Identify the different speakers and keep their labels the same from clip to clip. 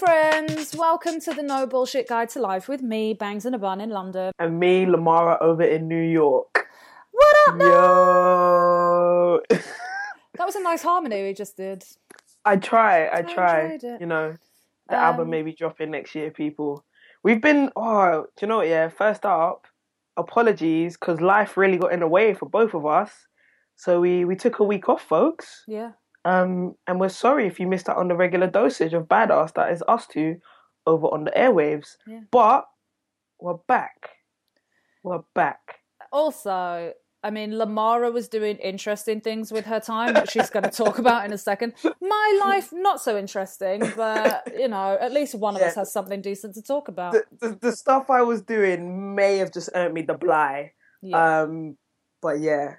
Speaker 1: Friends. Welcome to the No Bullshit Guide to Life with me, Bangs and a Bun in London.
Speaker 2: and me, Lamara, over in New York.
Speaker 1: What up, now?
Speaker 2: Yo,
Speaker 1: That was a nice harmony we just did.
Speaker 2: I try, I try.
Speaker 1: it.
Speaker 2: You know, the
Speaker 1: Um,
Speaker 2: album may be dropping next year, people. We've been, oh, do you know what? Yeah, first up, apologies because life really got in the way for both of us. So we we took a week off, folks.
Speaker 1: Yeah.
Speaker 2: Um, and we're sorry if you missed out on the regular dosage of badass that is us two over on the airwaves.
Speaker 1: Yeah.
Speaker 2: But we're back. We're back.
Speaker 1: Also, I mean, Lamara was doing interesting things with her time that she's going to talk about in a second. My life, not so interesting, but, you know, at least one of us has something decent to talk about.
Speaker 2: the, the, the stuff I was doing may have just earned me the bly.
Speaker 1: Yeah.
Speaker 2: Um, but yeah,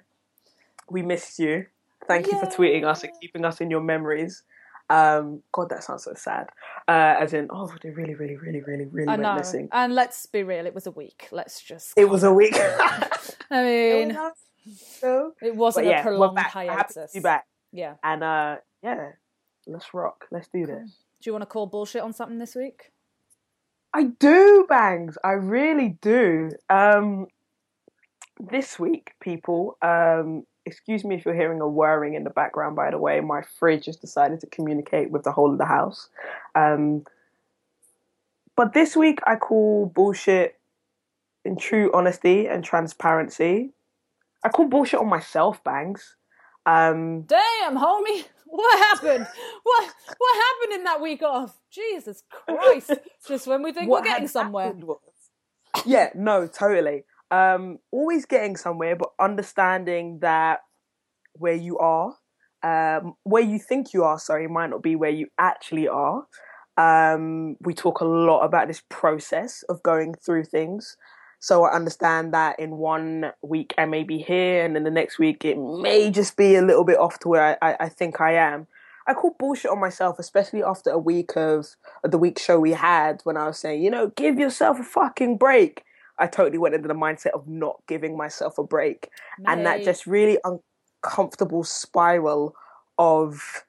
Speaker 2: we missed you. Thank you for tweeting us and keeping us in your memories. Um, God, that sounds so sad. Uh, as in, oh, they really, really, really, really, really
Speaker 1: I
Speaker 2: went
Speaker 1: know.
Speaker 2: missing.
Speaker 1: And let's be real, it was a week. Let's just.
Speaker 2: It was a week.
Speaker 1: I mean,
Speaker 2: so,
Speaker 1: it wasn't a prolonged
Speaker 2: back. We're happy to
Speaker 1: hiatus.
Speaker 2: be back.
Speaker 1: Yeah.
Speaker 2: And uh, yeah, let's rock. Let's do this.
Speaker 1: Do you want to call bullshit on something this week?
Speaker 2: I do, Bangs. I really do. Um, this week, people, um, excuse me if you're hearing a whirring in the background, by the way. My fridge has decided to communicate with the whole of the house. Um, but this week, I call bullshit in true honesty and transparency. I call bullshit on myself, Bangs. Um,
Speaker 1: Damn, homie. What happened? What what happened in that week off? Jesus Christ. Just when we think
Speaker 2: what
Speaker 1: we're getting somewhere.
Speaker 2: was- yeah, no, totally. Um, always getting somewhere, but understanding that where you are, um, where you think you are, sorry, might not be where you actually are. Um, we talk a lot about this process of going through things. So I understand that in one week I may be here, and then the next week it may just be a little bit off to where I, I, I think I am. I call bullshit on myself, especially after a week of, of the week show we had when I was saying, you know, give yourself a fucking break. I totally went into the mindset of not giving myself a break. And that just really uncomfortable spiral of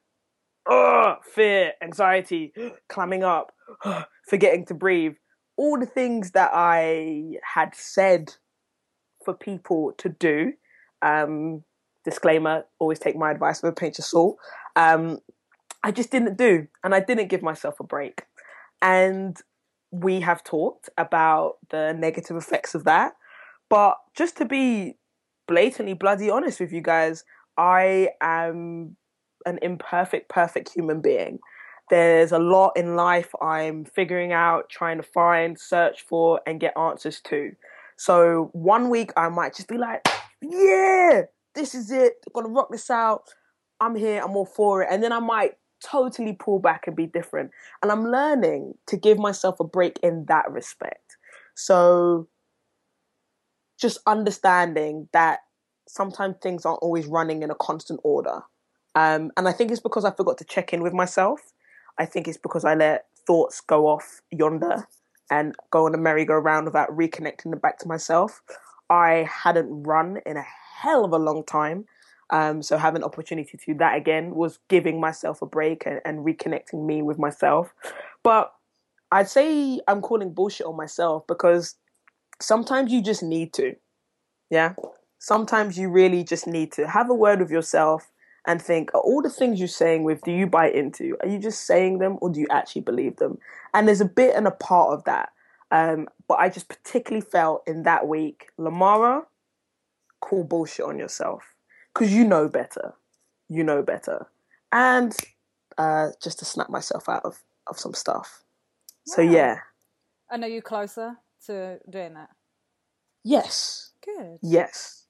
Speaker 2: ugh, fear, anxiety, clamming up, forgetting to breathe. All the things that I had said for people to do. Um, disclaimer: always take my advice with a pinch of salt. Um, I just didn't do, and I didn't give myself a break. And we have talked about the negative effects of that. But just to be blatantly bloody honest with you guys, I am an imperfect, perfect human being. There's a lot in life I'm figuring out, trying to find, search for, and get answers to. So one week I might just be like, yeah, this is it. I'm gonna rock this out. I'm here. I'm all for it. And then I might totally pull back and be different. And I'm learning to give myself a break in that respect. So just understanding that sometimes things aren't always running in a constant order. Um, and I think it's because I forgot to check in with myself. I think it's because I let thoughts go off yonder and go on a merry-go-round without reconnecting them back to myself. I hadn't run in a hell of a long time. Um, so having opportunity to do that again was giving myself a break and, and reconnecting me with myself. But I'd say I'm calling bullshit on myself because sometimes you just need to. Yeah. Sometimes you really just need to have a word with yourself and think, are all the things you're saying with, do you buy into? Are you just saying them or do you actually believe them? And there's a bit and a part of that. Um, but I just particularly felt in that week, Lamara, call bullshit on yourself because you know better. You know better. And uh, just to snap myself out of, of some stuff. So, yeah.
Speaker 1: And are you closer to doing that?
Speaker 2: Yes.
Speaker 1: Good.
Speaker 2: Yes,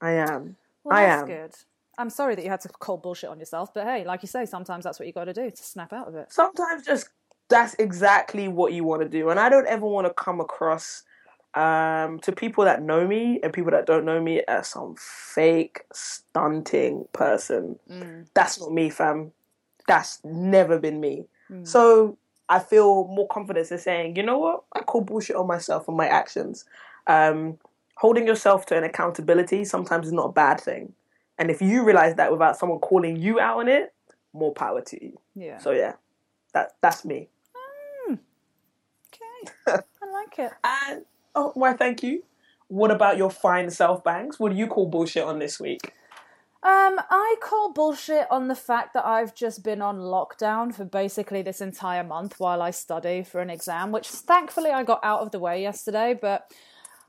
Speaker 2: I am.
Speaker 1: Well,
Speaker 2: I
Speaker 1: that's
Speaker 2: am.
Speaker 1: good. I'm sorry that you had to call bullshit on yourself, but hey, like you say, sometimes that's what you got to do to snap out of it.
Speaker 2: Sometimes just that's exactly what you want to do, and I don't ever want to come across um, to people that know me and people that don't know me as some fake stunting person.
Speaker 1: Mm.
Speaker 2: That's not me, fam. That's never been me. So I feel more confidence in saying, you know what, I call bullshit on myself and my actions. Um, holding yourself to an accountability sometimes is not a bad thing. And if you realize that without someone calling you out on it, more power to you.
Speaker 1: Yeah.
Speaker 2: So yeah, that that's me.
Speaker 1: okay. I like it.
Speaker 2: And oh, why? Thank you. What about your fine self, Bangs? What do you call bullshit on this week?
Speaker 1: Um, I call bullshit on the fact that I've just been on lockdown for basically this entire month while I study for an exam, which thankfully I got out of the way yesterday. But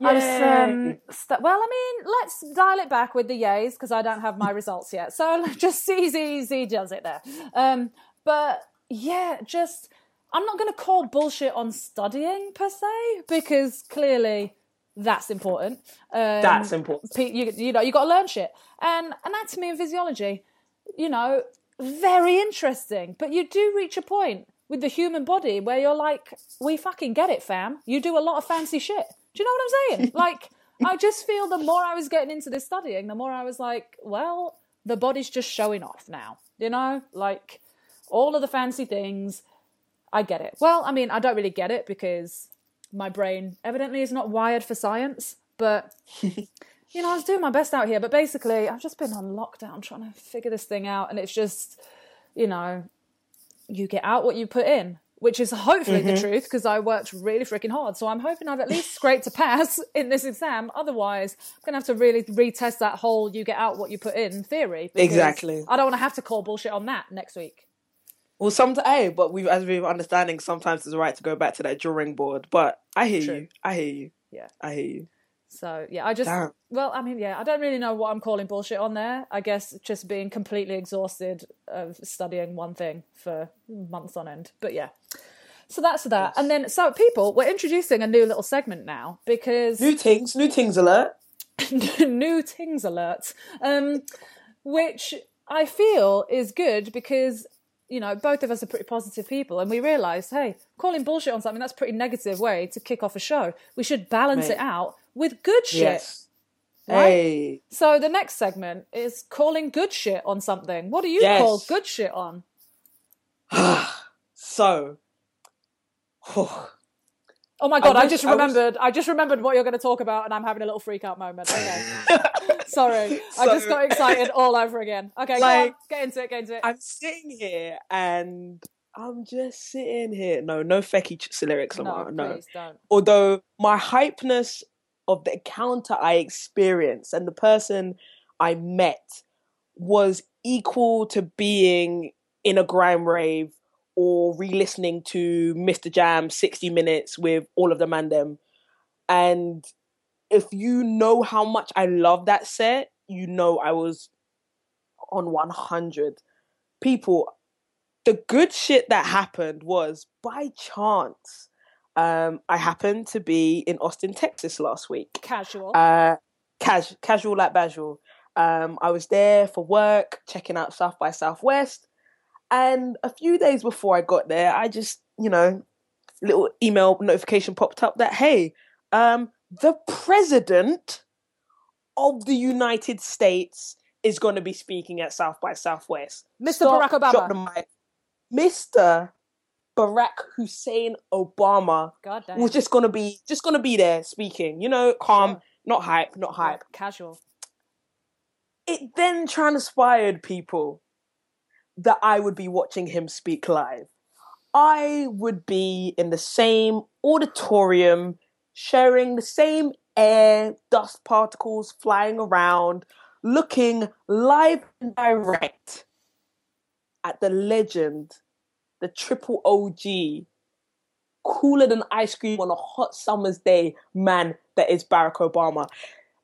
Speaker 1: I was, um, st- well, I mean, let's dial it back with the yays because I don't have my results yet. So just easy, easy does it there. Um, but yeah, just I'm not going to call bullshit on studying per se because clearly that's important. Um,
Speaker 2: That's important.
Speaker 1: you, you know you got to learn shit. And anatomy and physiology you know very interesting but you do reach a point with the human body where you're like we fucking get it fam. You do a lot of fancy shit. Do you know what i'm saying? Like i just feel the more i was getting into this studying the more i was like well the body's just showing off now. You know? Like all of the fancy things i get it well i mean i don't really get it because my brain evidently is not wired for science but you know, I was doing my best out here, but basically, I've just been on lockdown trying to figure this thing out, and it's just, you know, you get out what you put in, which is hopefully the mm-hmm. truth because I worked really freaking hard. So I'm hoping I've at least scraped a pass in this exam. Otherwise, I'm gonna have to really retest that whole "you get out what you put in" theory.
Speaker 2: Exactly.
Speaker 1: I don't want to have to call bullshit on that next week.
Speaker 2: Well, sometimes, hey, but we, as we're understanding, sometimes it's right to go back to that drawing board. But I hear
Speaker 1: True.
Speaker 2: you. I hear you.
Speaker 1: Yeah.
Speaker 2: I hear you.
Speaker 1: So yeah, I just
Speaker 2: Damn.
Speaker 1: well, I mean, yeah, I don't really know what I'm calling bullshit on there. I guess just being completely exhausted of studying one thing for months on end. But yeah. So that's that. And then so people, we're introducing a new little segment now because
Speaker 2: New things, new things alert.
Speaker 1: new things alert. Um which I feel is good because you know, both of us are pretty positive people, and we realised, hey, calling bullshit on something that's a pretty negative way to kick off a show. We should balance
Speaker 2: Mate.
Speaker 1: it out with good shit.
Speaker 2: Yes.
Speaker 1: Right?
Speaker 2: Hey.
Speaker 1: So the next segment is calling good shit on something. What do you
Speaker 2: Yes.
Speaker 1: call good shit on?
Speaker 2: So.
Speaker 1: Oh my god, I, just
Speaker 2: I wish-
Speaker 1: remembered. I just remembered what you're going to talk about, and I'm having a little freak out moment. Okay, sorry, I just got excited all over again. Okay, go
Speaker 2: Like-
Speaker 1: on, get into it. Get into it.
Speaker 2: I'm sitting here and I'm just sitting here. No, no fecky ch- lyrics,
Speaker 1: no,
Speaker 2: Lamar. No.
Speaker 1: please don't.
Speaker 2: Although my hypeness of the encounter I experienced and the person I met was equal to being in a grime rave or re-listening to Mr. Jam 60 minutes with all of the man them. And if you know how much I love that set, you know I was on 100. People, the good shit that happened was by chance. Um, I happened to be in Austin, Texas last week.
Speaker 1: Casual.
Speaker 2: Uh, cas- casual like casual. Um, I was there for work, checking out South by Southwest, and a few days before I got there, I just, you know, little email notification popped up that hey, um, the president of the United States is going to be speaking at South by Southwest.
Speaker 1: Mr.
Speaker 2: Stop,
Speaker 1: Barack Obama.
Speaker 2: drop the mic. Mr. Barack Hussein Obama
Speaker 1: God damn.
Speaker 2: was just gonna be just gonna be there speaking, you know, calm,
Speaker 1: Sure.
Speaker 2: not hype, not hype.
Speaker 1: Casual.
Speaker 2: It then transpired, people, that I would be watching him speak live. I would be in the same auditorium, sharing the same air, dust particles flying around, looking live and direct at the legend, the triple OG, cooler than ice cream on a hot summer's day, man, that is Barack Obama.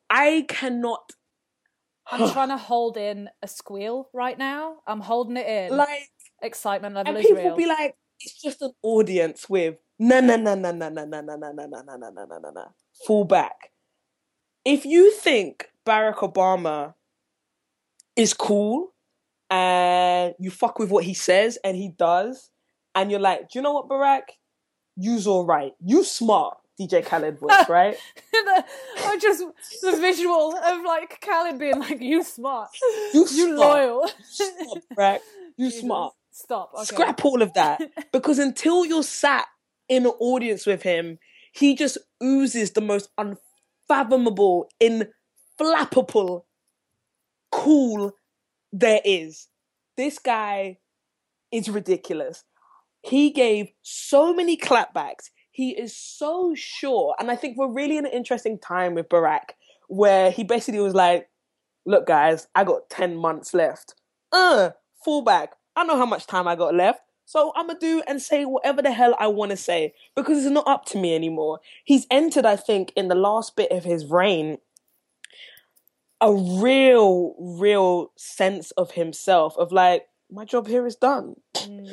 Speaker 2: I cannot
Speaker 1: I'm trying to hold in a squeal right now. I'm holding it in.
Speaker 2: like
Speaker 1: Excitement level
Speaker 2: and people
Speaker 1: real.
Speaker 2: be like, it's just an audience with no no no no no no no no no no no no no no no no fall back. if you think Barack Obama is cool and you fuck with what he says and he does, and you're like, do you know what, Barack? You's all right. You smart. DJ Khaled voice, right?
Speaker 1: I just the visual of like Khaled being like, "You smart,
Speaker 2: You,
Speaker 1: you loyal."
Speaker 2: smart, Barack. You
Speaker 1: Jesus.
Speaker 2: smart.
Speaker 1: Stop. Okay.
Speaker 2: Scrap all of that because until you're sat in an audience with him, he just oozes the most unfathomable, inflappable, cool there is. This guy is ridiculous. He gave so many clapbacks. He is so sure. And I think we're really in an interesting time with Barack where he basically was like, look, guys, I got 10 months left. Uh, fallback. I know how much time I got left. So I'm to do and say whatever the hell I want to say because it's not up to me anymore. He's entered, I think, in the last bit of his reign, a real, real sense of himself of like, my job here is done.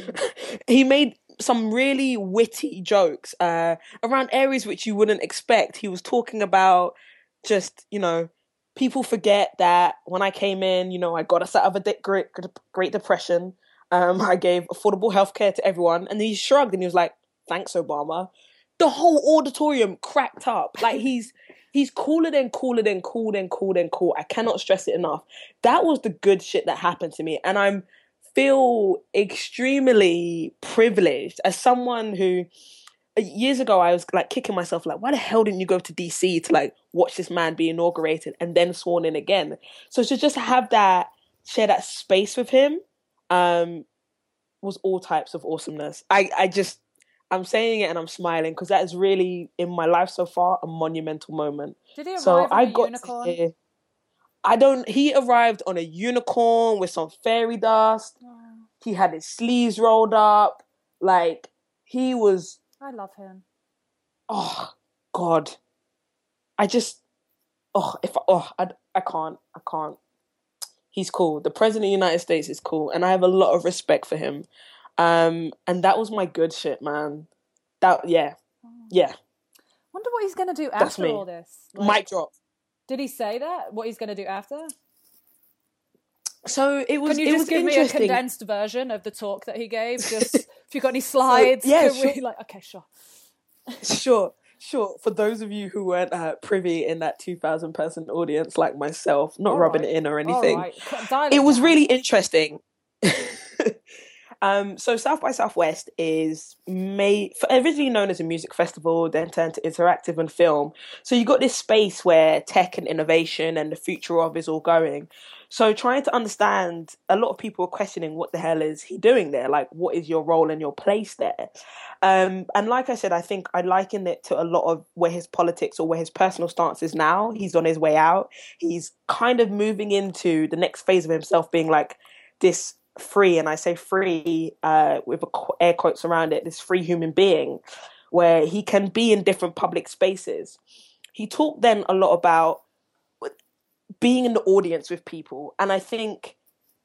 Speaker 2: he made some really witty jokes uh, around areas which you wouldn't expect. He was talking about just, you know, people forget that when I came in, you know, I got us out of a de- great, great depression. Um, I gave affordable healthcare to everyone. And then he shrugged and he was like, thanks, Obama. The whole auditorium cracked up. Like he's he's cooler than cooler than cool than cool than cool. I cannot stress it enough. That was the good shit that happened to me. And I'm feel extremely privileged as someone who years ago I was like kicking myself like why the hell didn't you go to DC to like watch this man be inaugurated and then sworn in again so to just have that share that space with him um was all types of awesomeness. I I just I'm saying it and I'm smiling because that is really in my life so far a monumental moment.
Speaker 1: Did he arrive
Speaker 2: so
Speaker 1: on
Speaker 2: I
Speaker 1: a
Speaker 2: got
Speaker 1: unicorn?
Speaker 2: to hear I don't he arrived on a unicorn with some fairy dust.
Speaker 1: Oh,
Speaker 2: he had his sleeves rolled up. Like he was
Speaker 1: I love him.
Speaker 2: oh god. I just oh if I, oh I, I can't i can't he's cool the president of the united states is cool and i have a lot of respect for him um and that was my good shit man that yeah yeah
Speaker 1: Wonder what he's gonna do
Speaker 2: That's
Speaker 1: after
Speaker 2: me.
Speaker 1: all this. Like,
Speaker 2: mic drop
Speaker 1: Did he say that? What he's gonna do after?
Speaker 2: so it was
Speaker 1: Can you
Speaker 2: it
Speaker 1: just
Speaker 2: was
Speaker 1: give me a condensed version of the talk that he gave? Just if you got any slides,
Speaker 2: yeah,
Speaker 1: can we-
Speaker 2: sure.
Speaker 1: like okay, sure.
Speaker 2: sure sure for those of you who weren't uh, privy in that 2000 person audience like myself not
Speaker 1: All
Speaker 2: rubbing
Speaker 1: right.
Speaker 2: it in or anything
Speaker 1: right,
Speaker 2: it was really interesting. um, so South by Southwest is made originally known as a music festival, then turned to interactive and film. So you got this space where tech and innovation and the future of is all going. So trying to understand, a lot of people are questioning what the hell is he doing there? Like, what is your role and your place there? Um, and like I said, I think I liken it to a lot of where his politics or where his personal stance is now. He's on his way out. He's kind of moving into the next phase of himself being like this free, and I say free uh, with air quotes around it, this free human being where he can be in different public spaces. He talked then a lot about being in the audience with people, and I think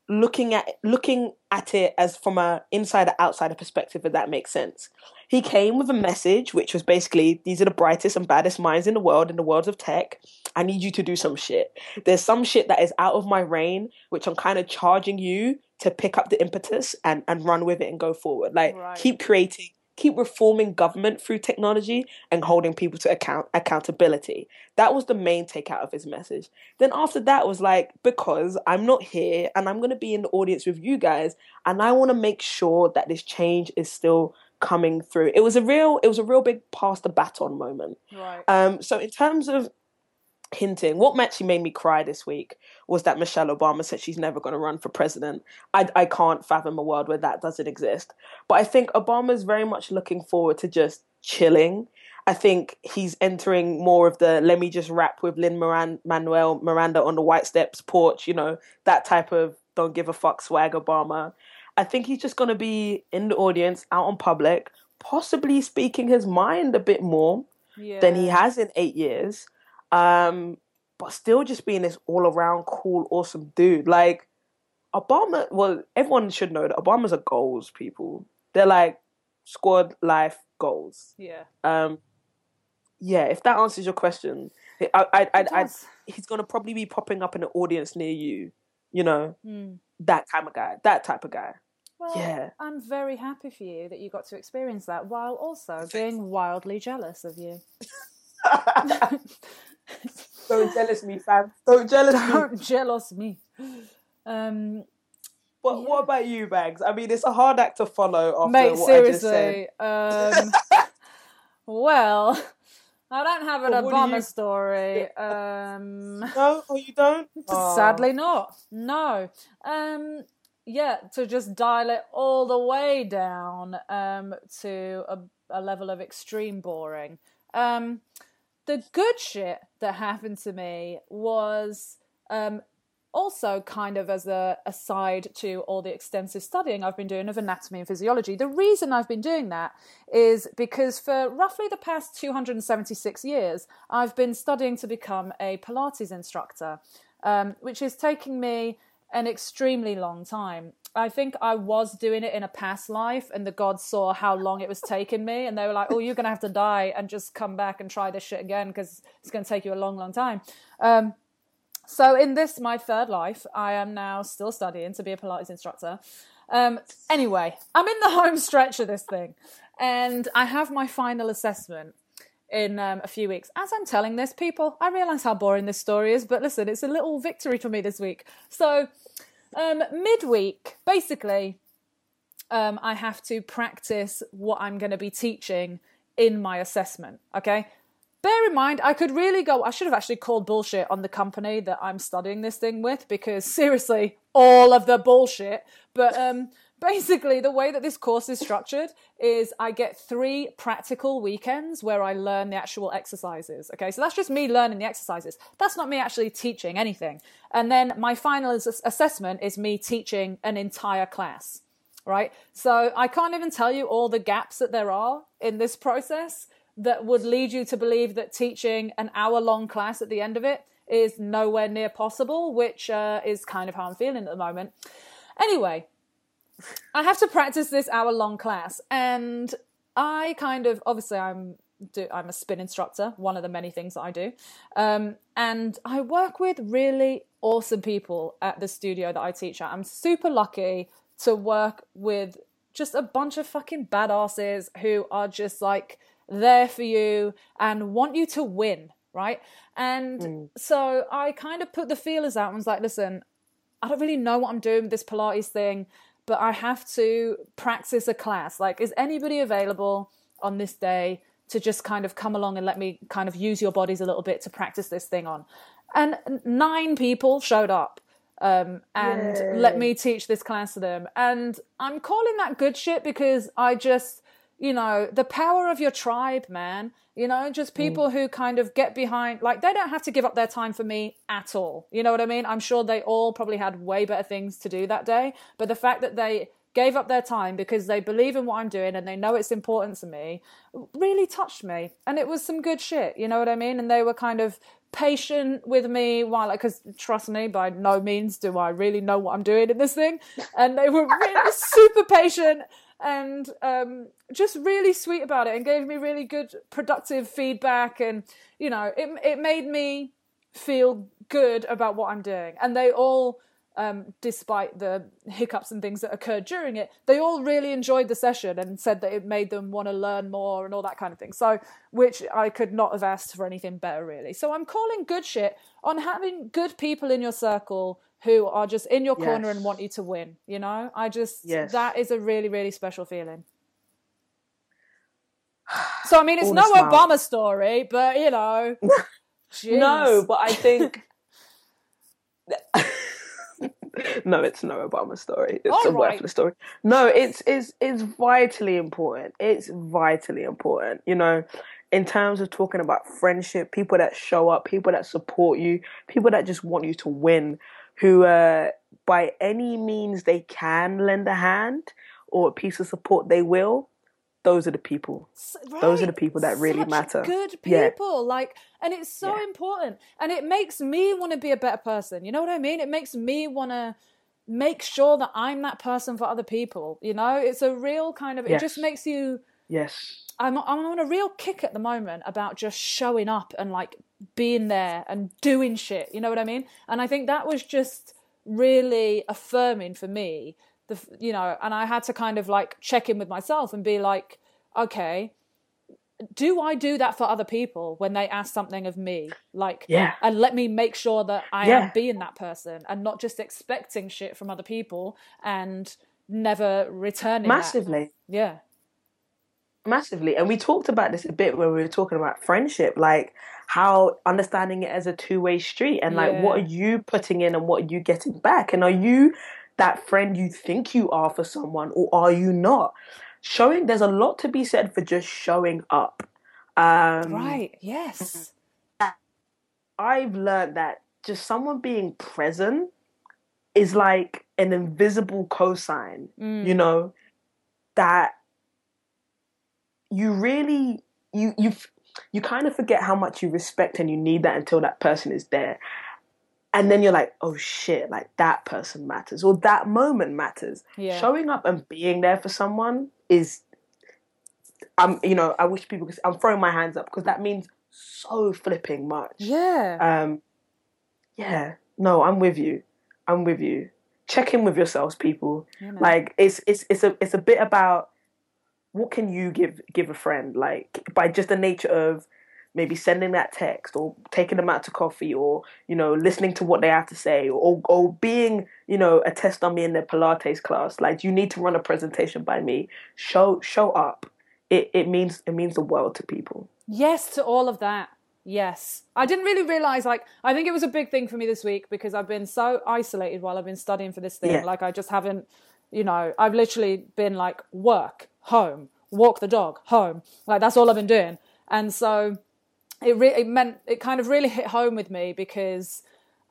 Speaker 2: looking at looking at it as from a insider outsider perspective if that makes sense. He came with a message which was basically these are the brightest and baddest minds in the world in the world of tech. I need you to do some shit. There's some shit that is out of my reign which i'm kind of charging you to pick up the impetus and and run with it and go forward. Like
Speaker 1: Right.
Speaker 2: keep creating keep reforming government through technology and holding people to account accountability. That was the main takeout of his message. Then after that was like because i'm not here and i'm going to be in the audience with you guys and i want to make sure that this change is still coming through. It was a real it was a real big pass the baton moment.
Speaker 1: Right.
Speaker 2: um so in terms of hinting. What actually made me cry this week was that michelle obama said she's never going to run for president. I, I can't fathom a world where that doesn't exist. But i think obama's very much looking forward to just chilling. I think he's entering more of the let me just rap with Lin Moran- Manuel Miranda on the White Steps porch, you know, that type of don't give a fuck swag Obama. I think he's just going to be in the audience, out on public, possibly speaking his mind a bit more
Speaker 1: yeah.
Speaker 2: than he has in eight years, um, but still just being this all around cool, awesome dude. Like, Obama, well, everyone should know that Obama's a goals people. They're like squad life goals
Speaker 1: Yeah.
Speaker 2: um yeah if that answers your question I, I, I, I, he's gonna probably be popping up in an audience near you. You know,
Speaker 1: Mm.
Speaker 2: that kind of guy. That type of guy.
Speaker 1: Well,
Speaker 2: Yeah.
Speaker 1: I'm very happy for you that you got to experience that while also being wildly jealous of you.
Speaker 2: Don't jealous me, fam. Don't jealous me.
Speaker 1: Don't jealous me. Um,
Speaker 2: But what about you, Bangs? I mean, it's a hard act to follow after
Speaker 1: mate,
Speaker 2: what I just said.
Speaker 1: seriously. Um, well, I don't have an
Speaker 2: Well,
Speaker 1: Obama
Speaker 2: you-
Speaker 1: story. Um,
Speaker 2: No, or you don't. Oh.
Speaker 1: Sadly, not. No. Um, yeah, to just dial it all the way down um, to a, a level of extreme boring. Um, the good shit that happened to me was um, also kind of as a aside to all the extensive studying I've been doing of anatomy and physiology. The reason I've been doing that is because for roughly the past 276 years, I've been studying to become a Pilates instructor, um, which is taking me an extremely long time. I think I was doing it in a past life, and the gods saw how long it was taking me, and they were like, "Oh, you're gonna have to die and just come back and try this shit again because it's gonna take you a long, long time." Um, so in this my third life i am now still studying to be a pilates instructor. Um, anyway i'm in the home stretch of this thing and i have my final assessment in um, a few weeks. As i'm telling this people i realize how boring this story is but listen it's a little victory for me this week. So um, midweek basically um, i have to practice what i'm going to be teaching in my assessment okay bear in mind, I could really go. I should have actually called bullshit on the company that I'm studying this thing with because seriously, all of the bullshit. But um, basically, the way that this course is structured is I get three practical weekends where I learn the actual exercises. Okay, so that's just me learning the exercises. That's not me actually teaching anything. And then my final assessment is me teaching an entire class right? So I can't even tell you all the gaps that there are in this process that would lead you to believe that teaching an hour long class at the end of it is nowhere near possible, which uh, is kind of how I'm feeling at the moment. Anyway, I have to practice this hour long class, and I kind of obviously I'm do, I'm a spin instructor, one of the many things that I do, um, and I work with really awesome people at the studio that I teach at. I'm super lucky to work with just a bunch of fucking badasses who are just like there for you and want you to win, right? And so I kind of put the feelers out and was like, listen, I don't really know what I'm doing with this Pilates thing, but I have to practice a class. Like, is anybody available on this day to just kind of come along and let me kind of use your bodies a little bit to practice this thing on? And nine people showed up um, and
Speaker 2: Yay.
Speaker 1: let me teach this class to them. And I'm calling that good shit because I just, you know, the power of your tribe, man. You know, just mm. people who kind of get behind, like, they don't have to give up their time for me at all. You know what I mean? I'm sure they all probably had way better things to do that day. But the fact that they gave up their time because they believe in what I'm doing and they know it's important to me really touched me. And it was some good shit. You know what I mean? And they were kind of patient with me while like because trust me by no means do i really know what i'm doing in this thing and they were really super patient and um, just really sweet about it and gave me really good productive feedback and you know it, it made me feel good about what i'm doing and they all um, despite the hiccups and things that occurred during it, they all really enjoyed the session and said that it made them want to learn more and all that kind of thing. So, which I could not have asked for anything better, really. So, I'm calling good shit on having good people in your circle who are just in your corner
Speaker 2: Yes.
Speaker 1: and want you to win. You know, I just,
Speaker 2: Yes.
Speaker 1: that is a really, really special feeling. So, I mean, it's
Speaker 2: All
Speaker 1: no. Obama story, but you know.
Speaker 2: No, but I think. no, it's no Obama story. It's
Speaker 1: All
Speaker 2: a
Speaker 1: right.
Speaker 2: worthless story. No, it's it's it's vitally important. It's vitally important. You know, in terms of talking about friendship, people that show up, people that support you, people that just want you to win, who uh, by any means they can lend a hand or a piece of support they will. Those are the people.
Speaker 1: S-
Speaker 2: Those are the people that really
Speaker 1: Such
Speaker 2: matter.
Speaker 1: Good
Speaker 2: Yeah.
Speaker 1: people, like, and it's so
Speaker 2: Yeah.
Speaker 1: important, and it makes me want to be a better person. You know what I mean? It makes me want to make sure that I'm that person for other people. You know, it's a real kind of. It just makes you.
Speaker 2: Yes.
Speaker 1: I'm I'm on a real kick at the moment about just showing up and like being there and doing shit. You know what I mean? And I think that was just really affirming for me. The you know, and I had to kind of like check in with myself and be like, okay, do I do that for other people when they ask something of me? Like,
Speaker 2: Yeah.
Speaker 1: and let me make sure that I
Speaker 2: Yeah.
Speaker 1: am being that person and not just expecting shit from other people and never returning that.
Speaker 2: Massively.
Speaker 1: Yeah.
Speaker 2: Massively and we talked about this a bit when we were talking about friendship like how understanding it as a two-way street and like what are you putting in and what are you getting back and are you that friend you think you are for someone or are you not showing there's a lot to be said for just showing up um
Speaker 1: Right. Yes.
Speaker 2: I've learned that just someone being present is like an invisible cosign,
Speaker 1: Mm.
Speaker 2: you know, that you really you you you kind of forget how much you respect and you need that until that person is there. And then you're like, oh shit, like that person matters or that moment matters.
Speaker 1: Yeah.
Speaker 2: Showing up and being there for someone is I'm you know, I wish people could I'm throwing my hands up because that means so flipping much.
Speaker 1: Yeah.
Speaker 2: Um, yeah, no, I'm with you. I'm with you. Check in with yourselves, people.
Speaker 1: Yeah.
Speaker 2: Like it's it's it's a it's a bit about what can you give give a friend like by just the nature of maybe sending that text or taking them out to coffee or you know listening to what they have to say or or being you know a test on me in their pilates class like you need to run a presentation by me show show up it it means it means the world to people
Speaker 1: Yes to all of that. Yes. I didn't really realize, like, I think it was a big thing for me this week because I've been so isolated while I've been studying for this thing.
Speaker 2: Yeah.
Speaker 1: Like, I just haven't, you know, I've literally been like, work, home, walk the dog, home. Like, that's all I've been doing. And so it, re- it meant, it kind of really hit home with me because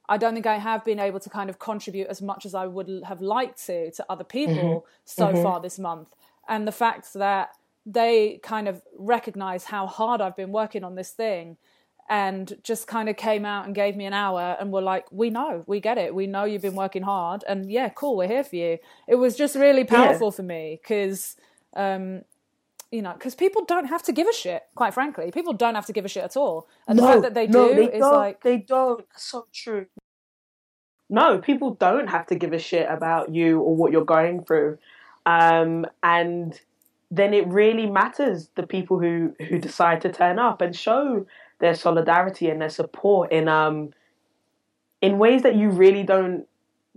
Speaker 1: I don't think I have been able to kind of contribute as much as I would have liked to to other mm-hmm. people so mm-hmm. far this month. And the fact that they kind of recognize how hard I've been working on this thing and just kind of came out and gave me an hour and were like, We know, we get it. We know you've been working hard. And yeah, cool, we're here for you. It was just really powerful for me because, um, you know, because people don't have to give a shit, quite frankly. People don't have to give a shit at all. And the fact that they
Speaker 2: no,
Speaker 1: do
Speaker 2: they
Speaker 1: is
Speaker 2: don't,
Speaker 1: like,
Speaker 2: they don't. That's so true. No, people don't have to give a shit about you or what you're going through, um, and then it really matters the people who who decide to turn up and show their solidarity and their support in um in ways that you really don't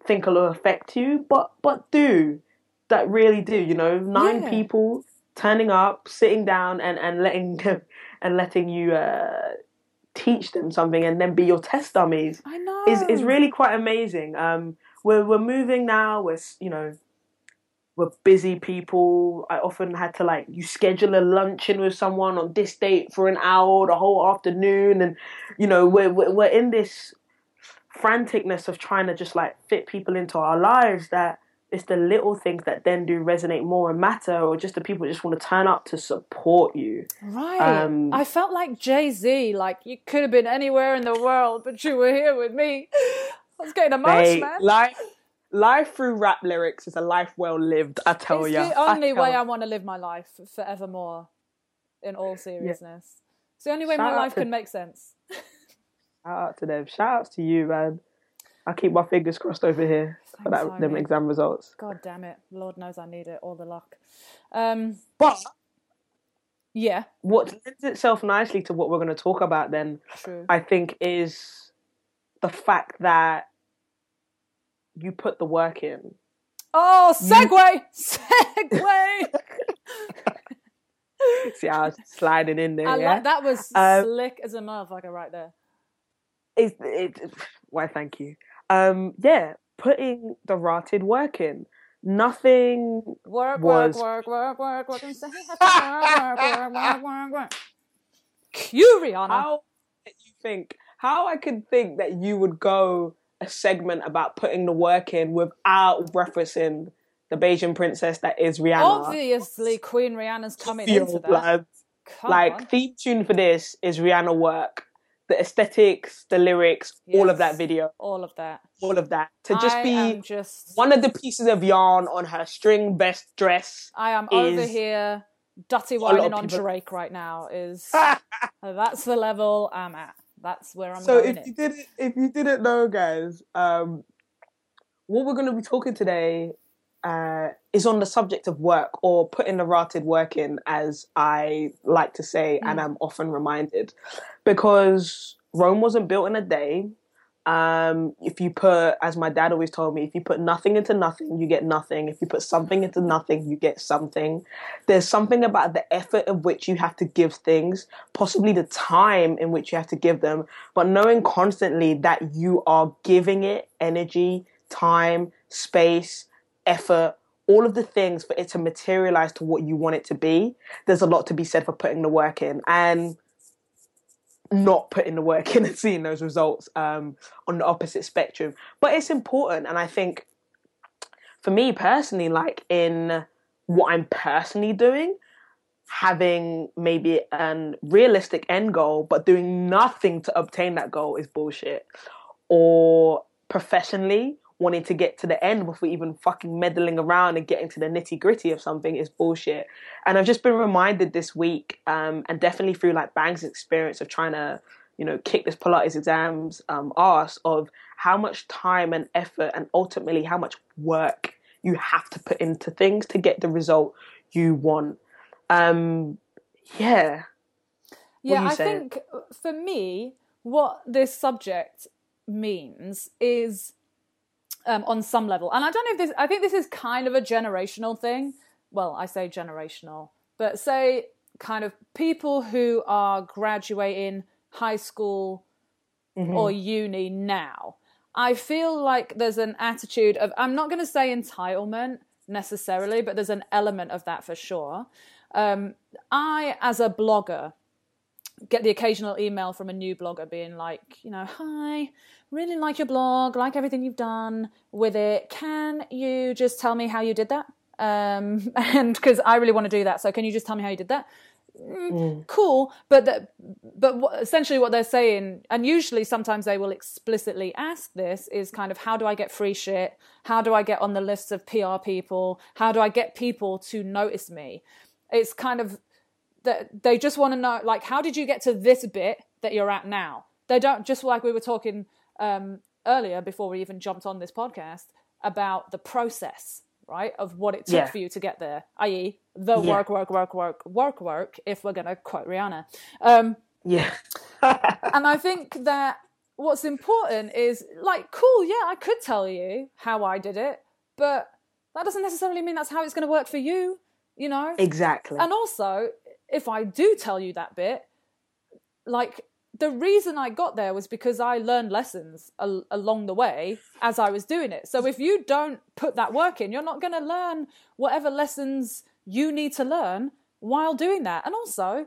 Speaker 2: think will affect you, but but do that really do. You know, nine
Speaker 1: Yeah.
Speaker 2: people turning up, sitting down, and and letting them and letting you uh, teach them something, and then be your test dummies
Speaker 1: I know.
Speaker 2: is is really quite amazing. Um, we're we're moving now. We're you know we're busy people. I often had to like you schedule a luncheon with someone on this date for an hour, the whole afternoon, and you know we're we're, in this franticness of trying to just like fit people into our lives that it's the little things that then do resonate more and matter, or just the people just want to turn up to support you.
Speaker 1: Right.
Speaker 2: Um,
Speaker 1: I felt like Jay Z, like you could have been anywhere in the world, but you were here with me. I was getting a
Speaker 2: Hey,
Speaker 1: man.
Speaker 2: life, life through rap lyrics is a life well lived. I tell ya.
Speaker 1: it's
Speaker 2: you.
Speaker 1: the only way I want to live my life forevermore, in all seriousness. It's the only way
Speaker 2: Shout
Speaker 1: my life
Speaker 2: to-
Speaker 1: can make sense.
Speaker 2: Shout out to them. Shout outs to you, man. I keep my fingers crossed over here for
Speaker 1: Thanks,
Speaker 2: that them exam results.
Speaker 1: God damn it. Lord knows I need it, all the luck. Um,
Speaker 2: But
Speaker 1: yeah,
Speaker 2: what lends itself nicely to what we're going to talk about then,
Speaker 1: true.
Speaker 2: I think, is the fact that you put the work in.
Speaker 1: Oh, segue! Segue!
Speaker 2: See, I was sliding in there.
Speaker 1: I
Speaker 2: yeah?
Speaker 1: like that was
Speaker 2: Um,
Speaker 1: slick as a motherfucker right there.
Speaker 2: It's, it, why, thank you. Um, yeah, putting the rahtid work in. Nothing
Speaker 1: Work,
Speaker 2: was-
Speaker 1: work, work, work, work, work, and say happy work, work, work, work, work, work. Cue Rihanna.
Speaker 2: how you think how I could think that you would go a segment about putting the work in without referencing the Bajan princess that is Rihanna.
Speaker 1: Obviously, Queen Rihanna's coming
Speaker 2: Feel
Speaker 1: into that.
Speaker 2: blood. Like
Speaker 1: on.
Speaker 2: theme tune for this is Rihanna work. The aesthetics, the lyrics, all of that video,
Speaker 1: all of that.
Speaker 2: all of that. To just
Speaker 1: I
Speaker 2: be
Speaker 1: just,
Speaker 2: one of the pieces of yarn on her string best dress.
Speaker 1: I am over here,
Speaker 2: dutty
Speaker 1: whining on
Speaker 2: people-
Speaker 1: Drake right now. Is that's the level I'm at. That's where I'm
Speaker 2: so
Speaker 1: going.
Speaker 2: if
Speaker 1: it.
Speaker 2: you didn't if you didn't know, guys, um, what we're going to be talking today uh, is on the subject of work or putting the rahtid work in, as I like to say, and I'm often reminded, because Rome wasn't built in a day. Um, if you put, as my dad always told me, if you put nothing into nothing, you get nothing. If you put something into nothing, you get something. There's something about the effort of which you have to give things, possibly the time in which you have to give them, but knowing constantly that you are giving it energy, time, space, effort, all of the things for it to materialize to what you want it to be. There's a lot to be said for putting the work in. And not putting the work in and seeing those results um, on the opposite spectrum. But it's important, and I think for me personally, like in what I'm personally doing, having maybe an realistic end goal, but doing nothing to obtain that goal is bullshit. Or professionally, wanting to get to the end before even fucking meddling around and getting to the nitty gritty of something is bullshit. And I've just been reminded this week, um, and definitely through like Bang's experience of trying to, you know, kick this Pilates exams um, ass of how much time and effort and ultimately how much work you have to put into things to get the result you want. Um, yeah.
Speaker 1: Yeah, I
Speaker 2: saying?
Speaker 1: think uh, for me, what this subject means is um, on some level, and I don't know if this. I think this is kind of a generational thing. Well, I say generational, but say kind of people who are graduating high school or uni now. I feel like there's an attitude of I'm not going to say entitlement necessarily, but there's an element of that for sure. Um, I, as a blogger, get the occasional email from a new blogger being like, you know, hi, really like your blog, like everything you've done with it. Can you just tell me how you did that? Um, and because I really want to do that, so can you just tell me how you did that? Mm, Cool, but the, but what, essentially what they're saying, and usually sometimes they will explicitly ask this, is kind of how do I get free shit? How do I get on the lists of PR people? How do I get people to notice me? It's kind of that they just want to know like how did you get to this bit that you're at now they don't just like we were talking um, earlier before we even jumped on this podcast about the process right of what it took
Speaker 2: Yeah.
Speaker 1: for you to get there i.e the
Speaker 2: Yeah.
Speaker 1: work work work work work work if we're going to quote rihanna um,
Speaker 2: Yeah.
Speaker 1: and i think that what's important is like cool yeah i could tell you how i did it but that doesn't necessarily mean that's how it's going to work for you you know
Speaker 2: exactly.
Speaker 1: and also, if I do tell you that bit, like the reason I got there was because I learned lessons al- along the way as I was doing it. So if you don't put that work in, you're not going to learn whatever lessons you need to learn while doing that. And also,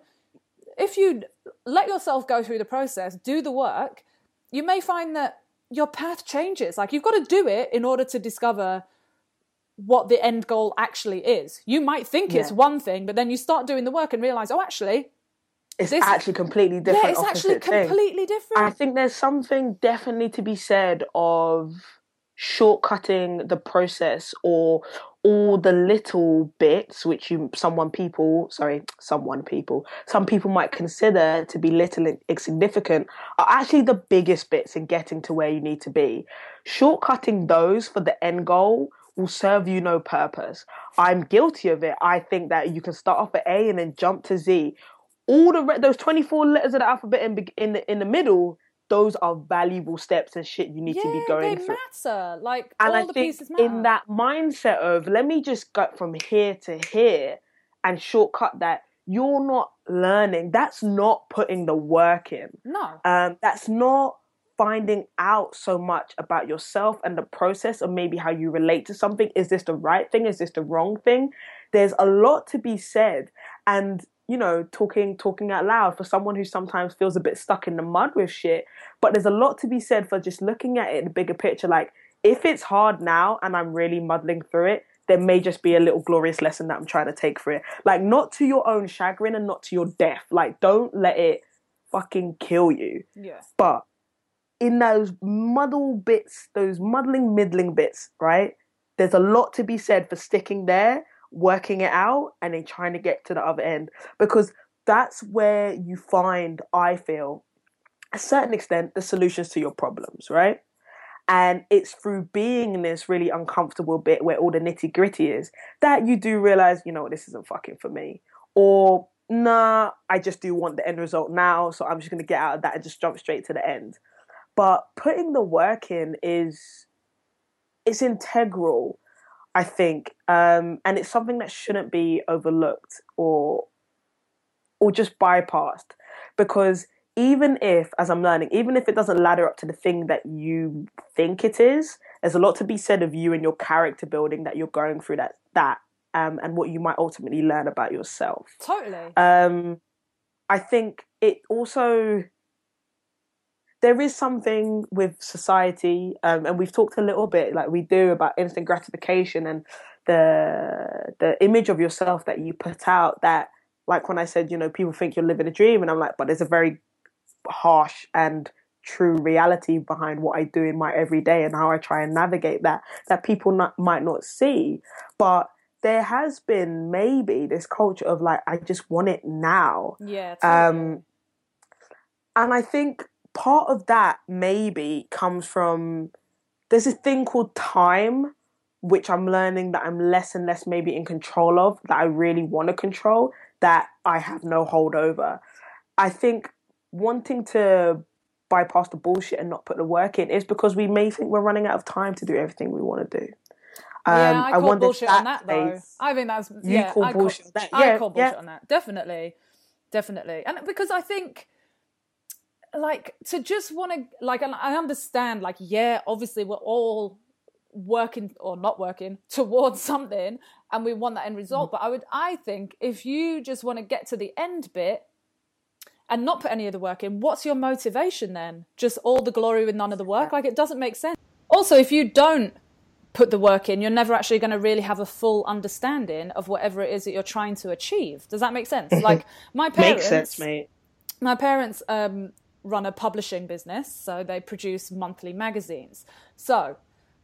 Speaker 1: if you let yourself go through the process, do the work, you may find that your path changes. Like you've got to do it in order to discover what the end goal actually is. You might think it's one thing, but then you start doing the work and realize, oh, actually,
Speaker 2: it's
Speaker 1: this-
Speaker 2: actually completely different.
Speaker 1: yeah, it's actually
Speaker 2: opposite thing.
Speaker 1: completely different.
Speaker 2: I think there's something definitely to be said of shortcutting the process or all the little bits which you someone people sorry someone people some people might consider to be little and insignificant are actually the biggest bits in getting to where you need to be shortcutting those for the end goal will serve you no purpose i'm guilty of it i think that you can start off at a and then jump to z all the re- those 24 letters of the alphabet in, beg- in the in the middle those are valuable steps and shit you need
Speaker 1: yeah,
Speaker 2: to be going
Speaker 1: they
Speaker 2: through
Speaker 1: matter. Like
Speaker 2: and
Speaker 1: all
Speaker 2: I
Speaker 1: the
Speaker 2: think
Speaker 1: pieces matter.
Speaker 2: in that mindset of let me just go from here to here and shortcut that, you're not learning. That's not putting the work in.
Speaker 1: no,
Speaker 2: Um, that's not finding out so much about yourself and the process of maybe how you relate to something. Is this the right thing? Is this the wrong thing? There's a lot to be said. And you know, talking talking out loud for someone who sometimes feels a bit stuck in the mud with shit. But there's a lot to be said for just looking at it in the bigger picture. Like, if it's hard now and I'm really muddling through it, there may just be a little glorious lesson that I'm trying to take for it. Like, not to your own chagrin and not to your death. Like, don't let it fucking kill you.
Speaker 1: yeah,
Speaker 2: But in those muddle bits, those muddling, middling bits, right? There's a lot to be said for sticking there, working it out, and then trying to get to the other end. Because that's where you find, I feel, a certain extent, the solutions to your problems, right? And it's through being in this really uncomfortable bit where all the nitty gritty is that you do realize, you know, this isn't fucking for me. Or, nah, I just do want the end result now, so I'm just going to get out of that and just jump straight to the end. But putting the work in is, it's integral, I think. Um, and it's something that shouldn't be overlooked or, or just bypassed because even if, as I'm learning, even if it doesn't ladder up to the thing that you think it is, there's a lot to be said of you and your character building that you're going through that that um, and what you might ultimately learn about yourself.
Speaker 1: Totally.
Speaker 2: Um, I think it also there is something with society, um, and we've talked a little bit like we do about instant gratification and the the image of yourself that you put out that like when I said, you know, people think you're living a dream, and I'm like, but there's a very harsh and true reality behind what I do in my everyday and how I try and navigate that that people not, might not see. But there has been maybe this culture of like I just want it now.
Speaker 1: Yeah. Totally.
Speaker 2: Um, and I think part of that maybe comes from there's this thing called time, which I'm learning that I'm less and less maybe in control of, that I really want to control, that I have no hold over. I think wanting to bypass the bullshit and not put the work in is because we may think we're running out of time to do everything we want to do.
Speaker 1: Um, yeah, I call bullshit on that though. I think that's
Speaker 2: you
Speaker 1: yeah,
Speaker 2: call
Speaker 1: I
Speaker 2: bullshit
Speaker 1: call,
Speaker 2: on that. Yeah,
Speaker 1: I call bullshit
Speaker 2: yeah.
Speaker 1: on that. Definitely, definitely, and because I think like to just want to like and I understand like yeah, obviously we're all working or not working towards something and we want that end result. But I would I think if you just want to get to the end bit and not put any of the work in, what's your motivation then? Just all the glory with none of the work? Like it doesn't make sense. Also, if you don't put the work in, you're never actually going to really have a full understanding of whatever it is that you're trying to achieve. Does that make sense? Like my parents,
Speaker 2: Makes sense, mate.
Speaker 1: my parents um, run a publishing business, so they produce monthly magazines. So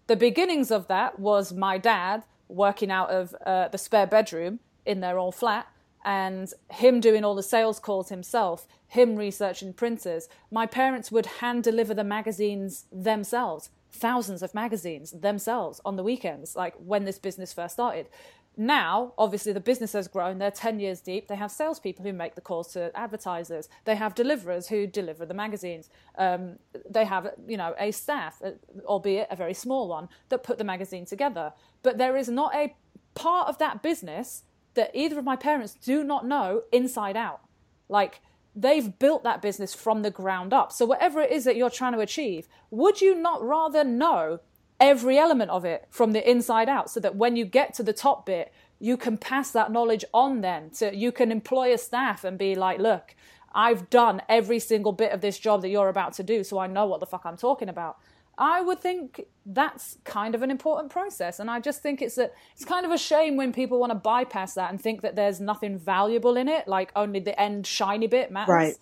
Speaker 1: the beginnings of that was my dad working out of uh, the spare bedroom in their old flat and him doing all the sales calls himself, him researching printers. My parents would hand deliver the magazines themselves, thousands of magazines themselves on the weekends, like when this business first started. Now, obviously, the business has grown. They're 10 years deep. They have salespeople who make the calls to advertisers. They have deliverers who deliver the magazines. Um, they have, you know, a staff, uh, albeit a very small one, that put the magazine together. But there is not a part of that business that either of my parents do not know inside out. Like, they've built that business from the ground up. So, whatever it is that you're trying to achieve, would you not rather know every element of it from the inside out so that when you get to the top bit, you can pass that knowledge on then? So, you can employ a staff and be like, look, I've done every single bit of this job that you're about to do, so I know what the fuck I'm talking about. I would think that's kind of an important process, and I just think it's a it's kind of a shame when people want to bypass that and think that there's nothing valuable in it, like only the end shiny bit matters.
Speaker 2: Right.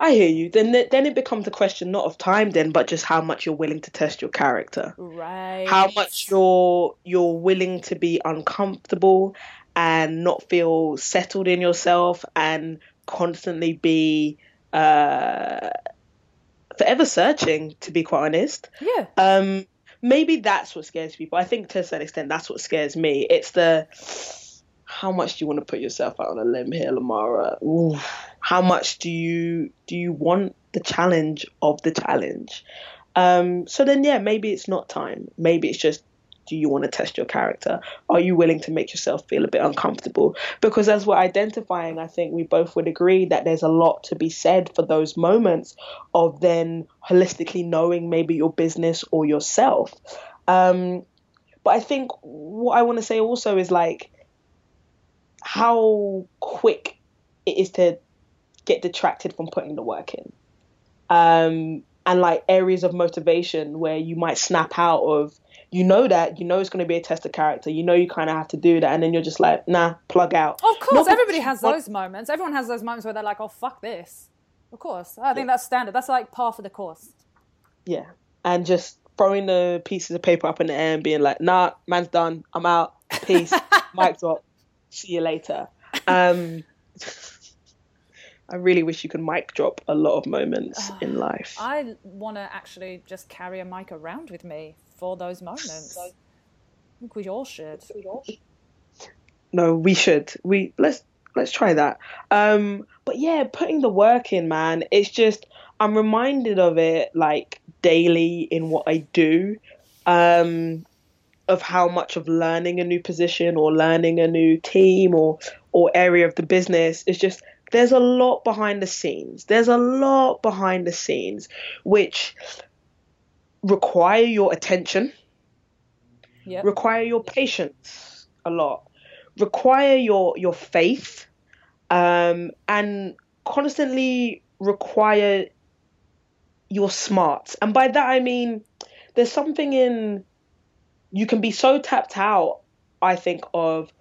Speaker 2: I hear you. Then then it becomes a question not of time then, but just how much you're willing to test your character.
Speaker 1: Right.
Speaker 2: How much you're you're willing to be uncomfortable and not feel settled in yourself and constantly be uh forever searching to be quite honest.
Speaker 1: Yeah.
Speaker 2: Um maybe that's what scares people. I think to a certain extent that's what scares me. It's the how much do you want to put yourself out on a limb here, Lamara? How much do you do you want the challenge of the challenge? Um, so then, yeah, maybe it's not time. Maybe it's just, do you want to test your character? Are you willing to make yourself feel a bit uncomfortable? Because as we're identifying, I think we both would agree that there's a lot to be said for those moments of then holistically knowing maybe your business or yourself. Um, but I think what I want to say also is like, how quick it is to get detracted from putting the work in. Um, and like areas of motivation where you might snap out of, you know that, you know it's going to be a test of character, you know you kind of have to do that, and then you're just like, nah, plug out.
Speaker 1: Of course,
Speaker 2: Not
Speaker 1: everybody has
Speaker 2: want-
Speaker 1: those moments. Everyone has those moments where they're like, "Oh fuck this." Of course, I think that's standard. That's like par for the course.
Speaker 2: Yeah. And just throwing the pieces of paper up in the air and being like, nah, man's done. I'm out. Peace. Mic drop. See you later. Um, I really wish you could mic drop a lot of moments in life.
Speaker 1: I want to actually just carry a mic around with me for those moments. I think we all should.
Speaker 2: no, we should. We let's let's try that. Um, but yeah, putting the work in, man. It's just I'm reminded of it like daily in what I do. Um, of how much of learning a new position or learning a new team or or area of the business is just there's a lot behind the scenes. There's a lot behind the scenes which require your attention,
Speaker 1: Yep.
Speaker 2: require your patience a lot, require your your faith, um, and constantly require your smarts. And by that I mean there's something in you can be so tapped out, I think, of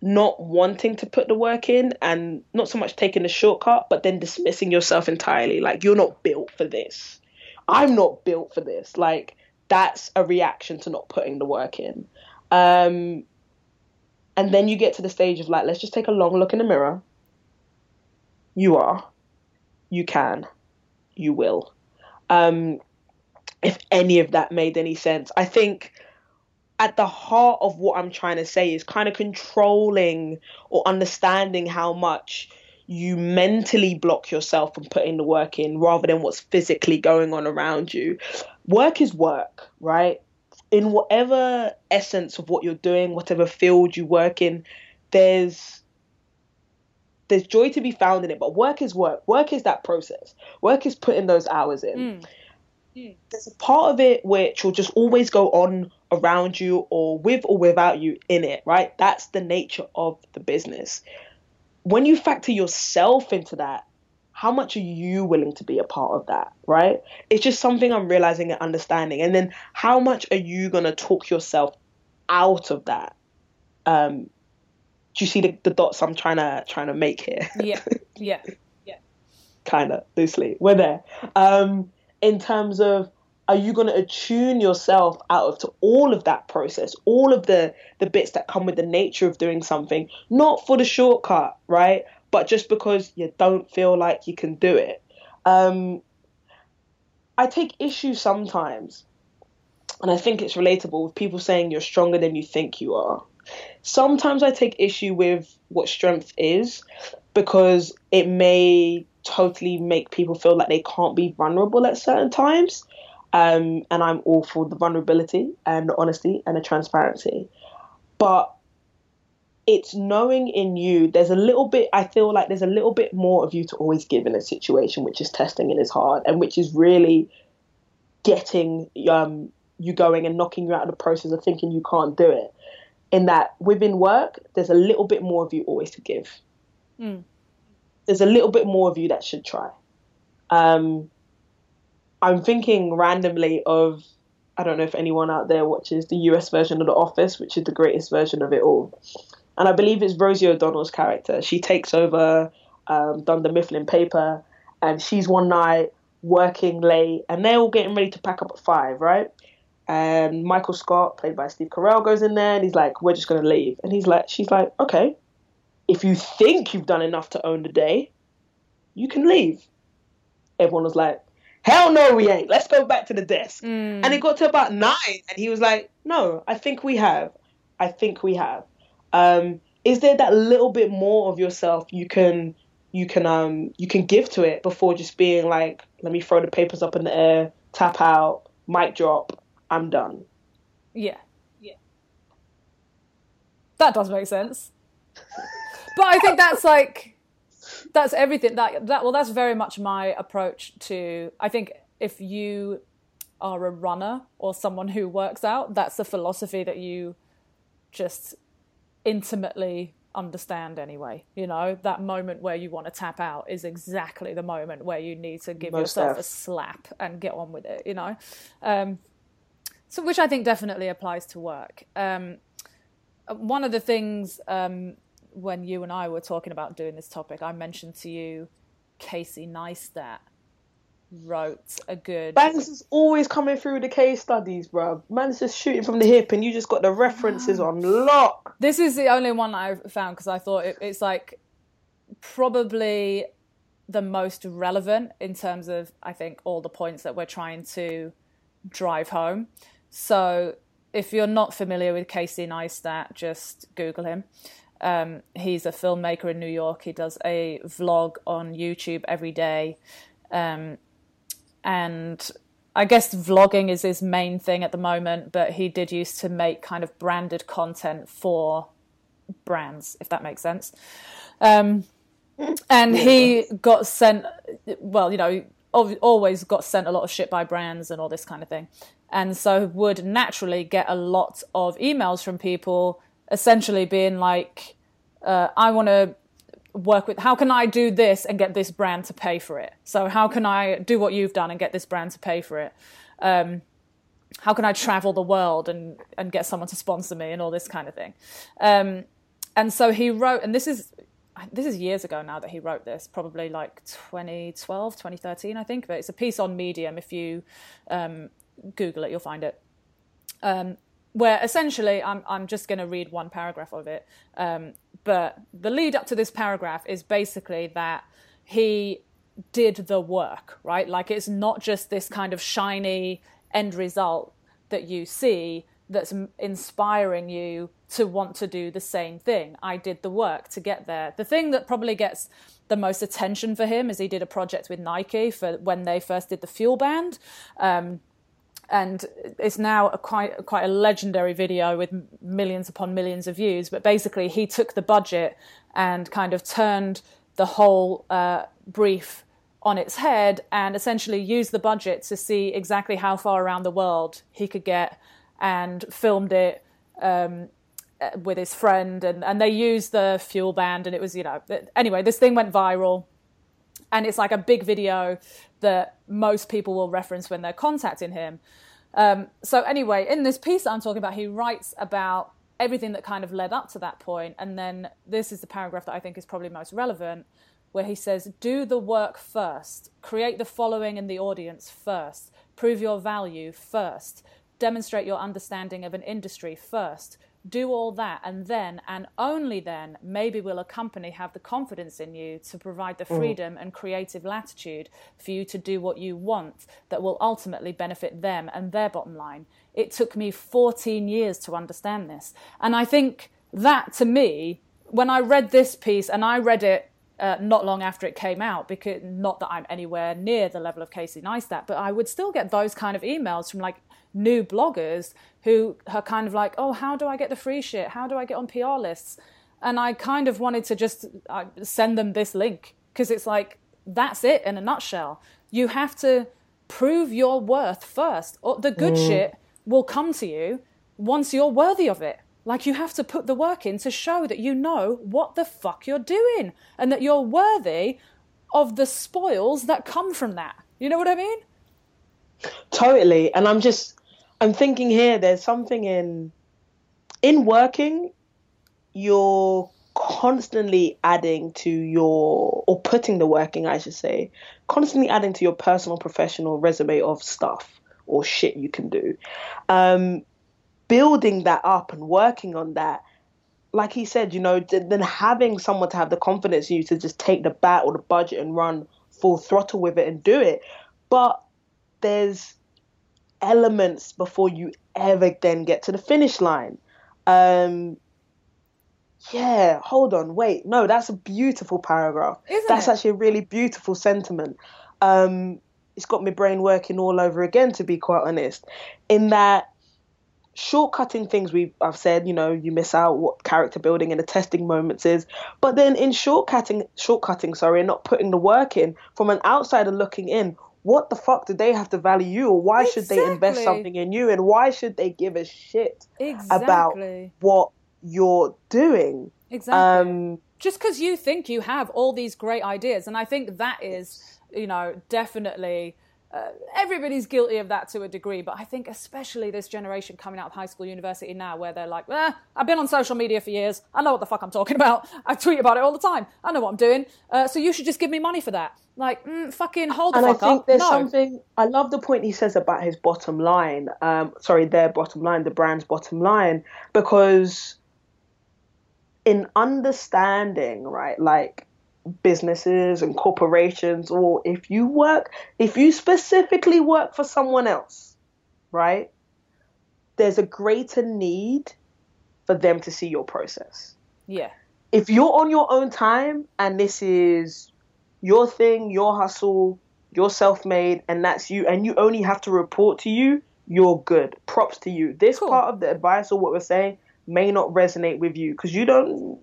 Speaker 2: not wanting to put the work in and not so much taking the shortcut, but then dismissing yourself entirely. Like, you're not built for this. I'm not built for this. Like, that's a reaction to not putting the work in. Um, and then you get to the stage of like, let's just take a long look in the mirror. You are. You can. You will. Um, if any of that made any sense. I think at the heart of what I'm trying to say is kind of controlling or understanding how much you mentally block yourself from putting the work in rather than what's physically going on around you. Work is work, right? In whatever essence of what you're doing, whatever field you work in, there's there's joy to be found in it, but work is work. Work is that process. Work is putting those hours in.
Speaker 1: Mm.
Speaker 2: There's a part of it which will just always go on around you or with or without you in it, right? That's the nature of the business. When you factor yourself into that, how much are you willing to be a part of that, right? It's just something I'm realizing and understanding. And then how much are you going to talk yourself out of that? Um, do you see the, the dots I'm trying to trying to make here?
Speaker 1: Yeah. Yeah. Yeah.
Speaker 2: kind of loosely. We're there. Um, in terms of are you going to attune yourself out of to all of that process, all of the the bits that come with the nature of doing something, not for the shortcut, right? But just because you don't feel like you can do it. Um, I take issue sometimes, and I think it's relatable with people saying you're stronger than you think you are. Sometimes I take issue with what strength is because it may totally make people feel like they can't be vulnerable at certain times. Um, and I'm all for the vulnerability and the honesty and the transparency. But it's knowing in you, there's a little bit, I feel like there's a little bit more of you to always give in a situation which is testing and is hard and which is really getting um, you going and knocking you out of the process of thinking you can't do it. In that within work, there's a little bit more of you always to give.
Speaker 1: Mm.
Speaker 2: There's a little bit more of you that should try. Um, I'm thinking randomly of I don't know if anyone out there watches the US version of The Office, which is the greatest version of it all. And I believe it's Rosie O'Donnell's character. She takes over um, Dunder Mifflin paper, and she's one night working late, and they're all getting ready to pack up at five, right? And Michael Scott, played by Steve Carell, goes in there, and he's like, "We're just gonna leave." And he's like, "She's like, okay, if you think you've done enough to own the day, you can leave." Everyone was like, hell no we ain't let's go back to the desk
Speaker 1: Mm.
Speaker 2: and it got to about nine and he was like no i think we have i think we have um, is there that little bit more of yourself you can you can um you can give to it before just being like let me throw the papers up in the air tap out mic drop i'm done
Speaker 1: Yeah. Yeah. That does make sense. But I think that's like that's everything that that well that's very much my approach to I think if you are a runner or someone who works out, that's the philosophy that you just intimately understand anyway. You know, that moment where you want to tap out is exactly the moment where you need to give
Speaker 2: Most
Speaker 1: yourself a slap and get on with it, you know. Um, so which I think definitely applies to work. Um, one of the things um, when you and I were talking about doing this topic, I mentioned to you Casey Neistat wrote a good.
Speaker 2: Bangs is always coming through the case studies, bro. Man's just shooting from the hip, and you just got the references on lock.
Speaker 1: This is the only one I've found because I thought it, it's like probably the most relevant in terms of I think all the points that we're trying to drive home. So if you're not familiar with Casey Neistat, just Google him. Um, he's a filmmaker in New York. He does a vlog on YouTube every day. Um, and I guess vlogging is his main thing at the moment, but he did used to make kind of branded content for brands, if that makes sense. Um, and he got sent, well, you know, always got sent a lot of shit by brands and all this kind of thing. And so would naturally get a lot of emails from people essentially being like, uh, I want to work with, how can I do this and get this brand to pay for it? So, how can I do what you've done and get this brand to pay for it? Um, how can I travel the world and, and get someone to sponsor me and all this kind of thing? Um, and so he wrote, and this is this is years ago now that he wrote this, probably like 2012, 2013, I think. But it's a piece on Medium. If you um, Google it, you'll find it. Um, where essentially, I'm I'm just going to read one paragraph of it. Um, but the lead up to this paragraph is basically that he did the work, right? Like it's not just this kind of shiny end result that you see that's inspiring you to want to do the same thing. I did the work to get there. The thing that probably gets the most attention for him is he did a project with Nike for when they first did the Fuel Band. Um, and it's now a quite quite a legendary video with millions upon millions of views. But basically, he took the budget and kind of turned the whole uh, brief on its head and essentially used the budget to see exactly how far around the world he could get and filmed it um, uh, with his friend and, and they used the fuel band and it was you know anyway this thing went viral and it's like a big video that most people will reference when they're contacting him. Um, so anyway in this piece that i'm talking about he writes about everything that kind of led up to that point. And then this is the paragraph that i think is probably most relevant where he says do the work first. Create the following in the audience first. Prove your value first. Demonstrate your understanding of an industry first do all that and then and only then maybe will a company have the confidence in you to provide the mm. freedom mm. and creative latitude for you to do what you want that will ultimately benefit them and their bottom line it took me 14 years to understand this and i think that to me when i read this piece and i read it uh, not long after it came out because not that i'm anywhere near the level of casey neistat but i would still get those kind of emails from like new bloggers who are kind of like, oh, how do I get the free shit? How do I get on PR lists? And I kind of wanted to just uh, send them this link because it's like, that's it in a nutshell. You have to prove your worth first. The good mm. shit will come to you once you're worthy of it. Like you have to put the work in to show that you know what the fuck you're doing and that you're worthy of the spoils that come from that. You know what I mean?
Speaker 2: Totally. And I'm just I'm thinking here there's something in in working you're constantly adding to your or putting the working I should say constantly adding to your personal professional resume of stuff or shit you can do. Um, building that up and working on that like he said you know then having someone to have the confidence in you to just take the bat or the budget and run full throttle with it and do it. But there's elements before you ever then get to the finish line. Um, yeah, hold on, wait, no, that's a beautiful paragraph.
Speaker 1: Isn't
Speaker 2: that's
Speaker 1: it?
Speaker 2: actually a really beautiful sentiment. Um, it's got my brain working all over again, to be quite honest. In that shortcutting things we I've said, you know, you miss out what character building and the testing moments is. But then in shortcutting shortcutting, sorry, and not putting the work in, from an outsider looking in, what the fuck do they have to value you or why exactly. should they invest something in you and why should they give a shit
Speaker 1: exactly.
Speaker 2: about what you're doing
Speaker 1: exactly um, just because you think you have all these great ideas and i think that is you know definitely uh, everybody's guilty of that to a degree, but I think especially this generation coming out of high school, university now, where they're like, eh, I've been on social media for years. I know what the fuck I'm talking about. I tweet about it all the time. I know what I'm doing. Uh, so you should just give me money for that. Like, mm, fucking hold the
Speaker 2: and
Speaker 1: fuck
Speaker 2: up. I think
Speaker 1: up.
Speaker 2: there's
Speaker 1: no.
Speaker 2: something, I love the point he says about his bottom line. Um, sorry, their bottom line, the brand's bottom line, because in understanding, right, like, businesses and corporations, or if you work, if you specifically work for someone else, right? There's a greater need for them to see your process.
Speaker 1: Yeah.
Speaker 2: If you're on your own time and this is your thing, your hustle, you're self-made, and that's you, and you only have to report to you, you're good. Props to you. This
Speaker 1: Cool.
Speaker 2: part of the advice or what we're saying may not resonate with you because you don't,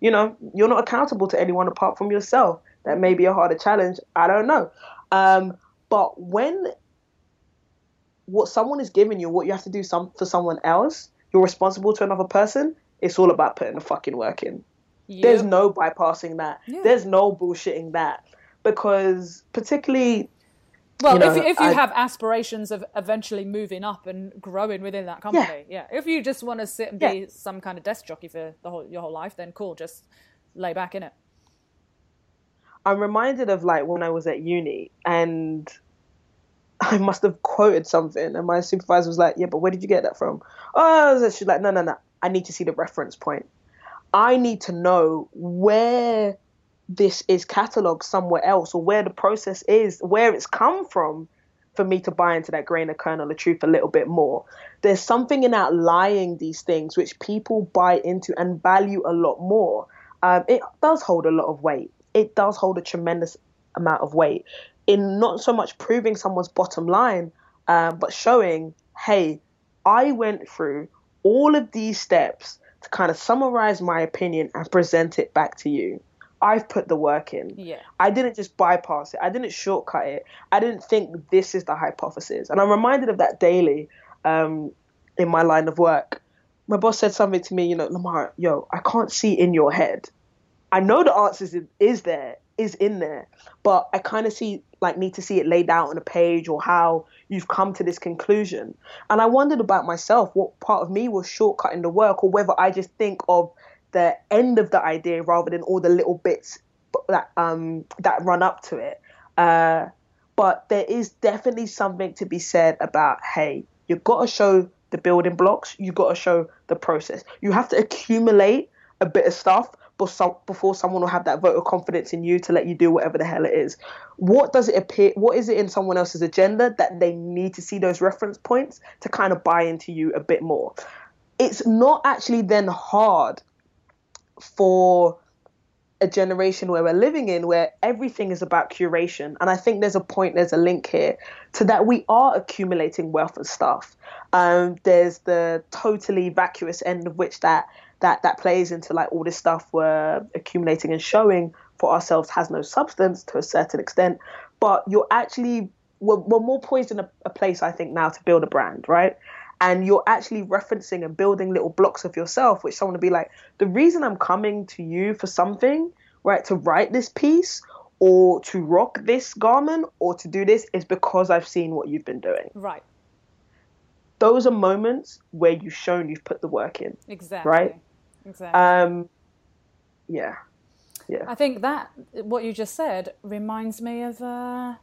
Speaker 2: you know, you're not accountable to anyone apart from yourself. That may be a harder challenge. I don't know. Um, but when what someone is giving you, what you have to do some for someone else, you're responsible to another person. It's all about putting the fucking work in. There's no bypassing that.
Speaker 1: Yeah.
Speaker 2: There's no bullshitting that because particularly
Speaker 1: Well,
Speaker 2: you know,
Speaker 1: if, you- if you
Speaker 2: I-
Speaker 1: have aspirations of eventually moving up and growing within that company, yeah. If you just want to sit and be
Speaker 2: Yeah.
Speaker 1: some kind of desk jockey for the whole, your whole life, then cool, just lay back in it.
Speaker 2: I'm reminded of like when I was at uni and I must have quoted something and my supervisor was like, Yeah, but where did you get that from? Oh, she's like, No, no, no. I need to see the reference point. I need to know where this is catalogued somewhere else or where the process is, where it's come from for me to buy into that grain of kernel of truth a little bit more. There's something in outlying these things which people buy into and value a lot more. Um, it does hold a lot of weight. It does hold a tremendous amount of weight in not so much proving someone's bottom line, um, but showing, hey, I went through all of these steps to kind of summarize my opinion and present it back to you. I've put the work in.
Speaker 1: Yeah.
Speaker 2: I didn't just bypass it. I didn't shortcut it. I didn't think this is the hypothesis. And I'm reminded of that daily um, in my line of work. My boss said something to me, you know, Lamar, yo, I can't see in your head. I know the answers is, is there, is in there, but I kind of see, like, need to see it laid out on a page or how you've come to this conclusion. And I wondered about myself, what part of me was shortcutting the work or whether I just think of the end of the idea rather than all the little bits that um that run up to it. Uh, but there is definitely something to be said about hey, you've got to show the building blocks, you've got to show the process. You have to accumulate a bit of stuff before before someone will have that vote of confidence in you to let you do whatever the hell it is. What does it appear? What is it in someone else's agenda that they need to see those reference points to kind of buy into you a bit more? It's not actually then hard for a generation where we're living in where everything is about curation. And i think there's a point there's a link here to that we are accumulating wealth and stuff. Um, there's the totally vacuous end of which that that that plays into like all this stuff we're accumulating and showing for ourselves has no substance to a certain extent. But you're actually we're, we're more poised in a, a place i think now to build a brand right and you're actually referencing and building little blocks of yourself, which someone would be like, the reason I'm coming to you for something, right, to write this piece or to rock this garment or to do this is because I've seen what you've been doing.
Speaker 1: Right.
Speaker 2: Those are moments where you've shown you've put the work in.
Speaker 1: Exactly.
Speaker 2: Right.
Speaker 1: Exactly.
Speaker 2: Um, yeah. Yeah.
Speaker 1: I think that what you just said reminds me of uh,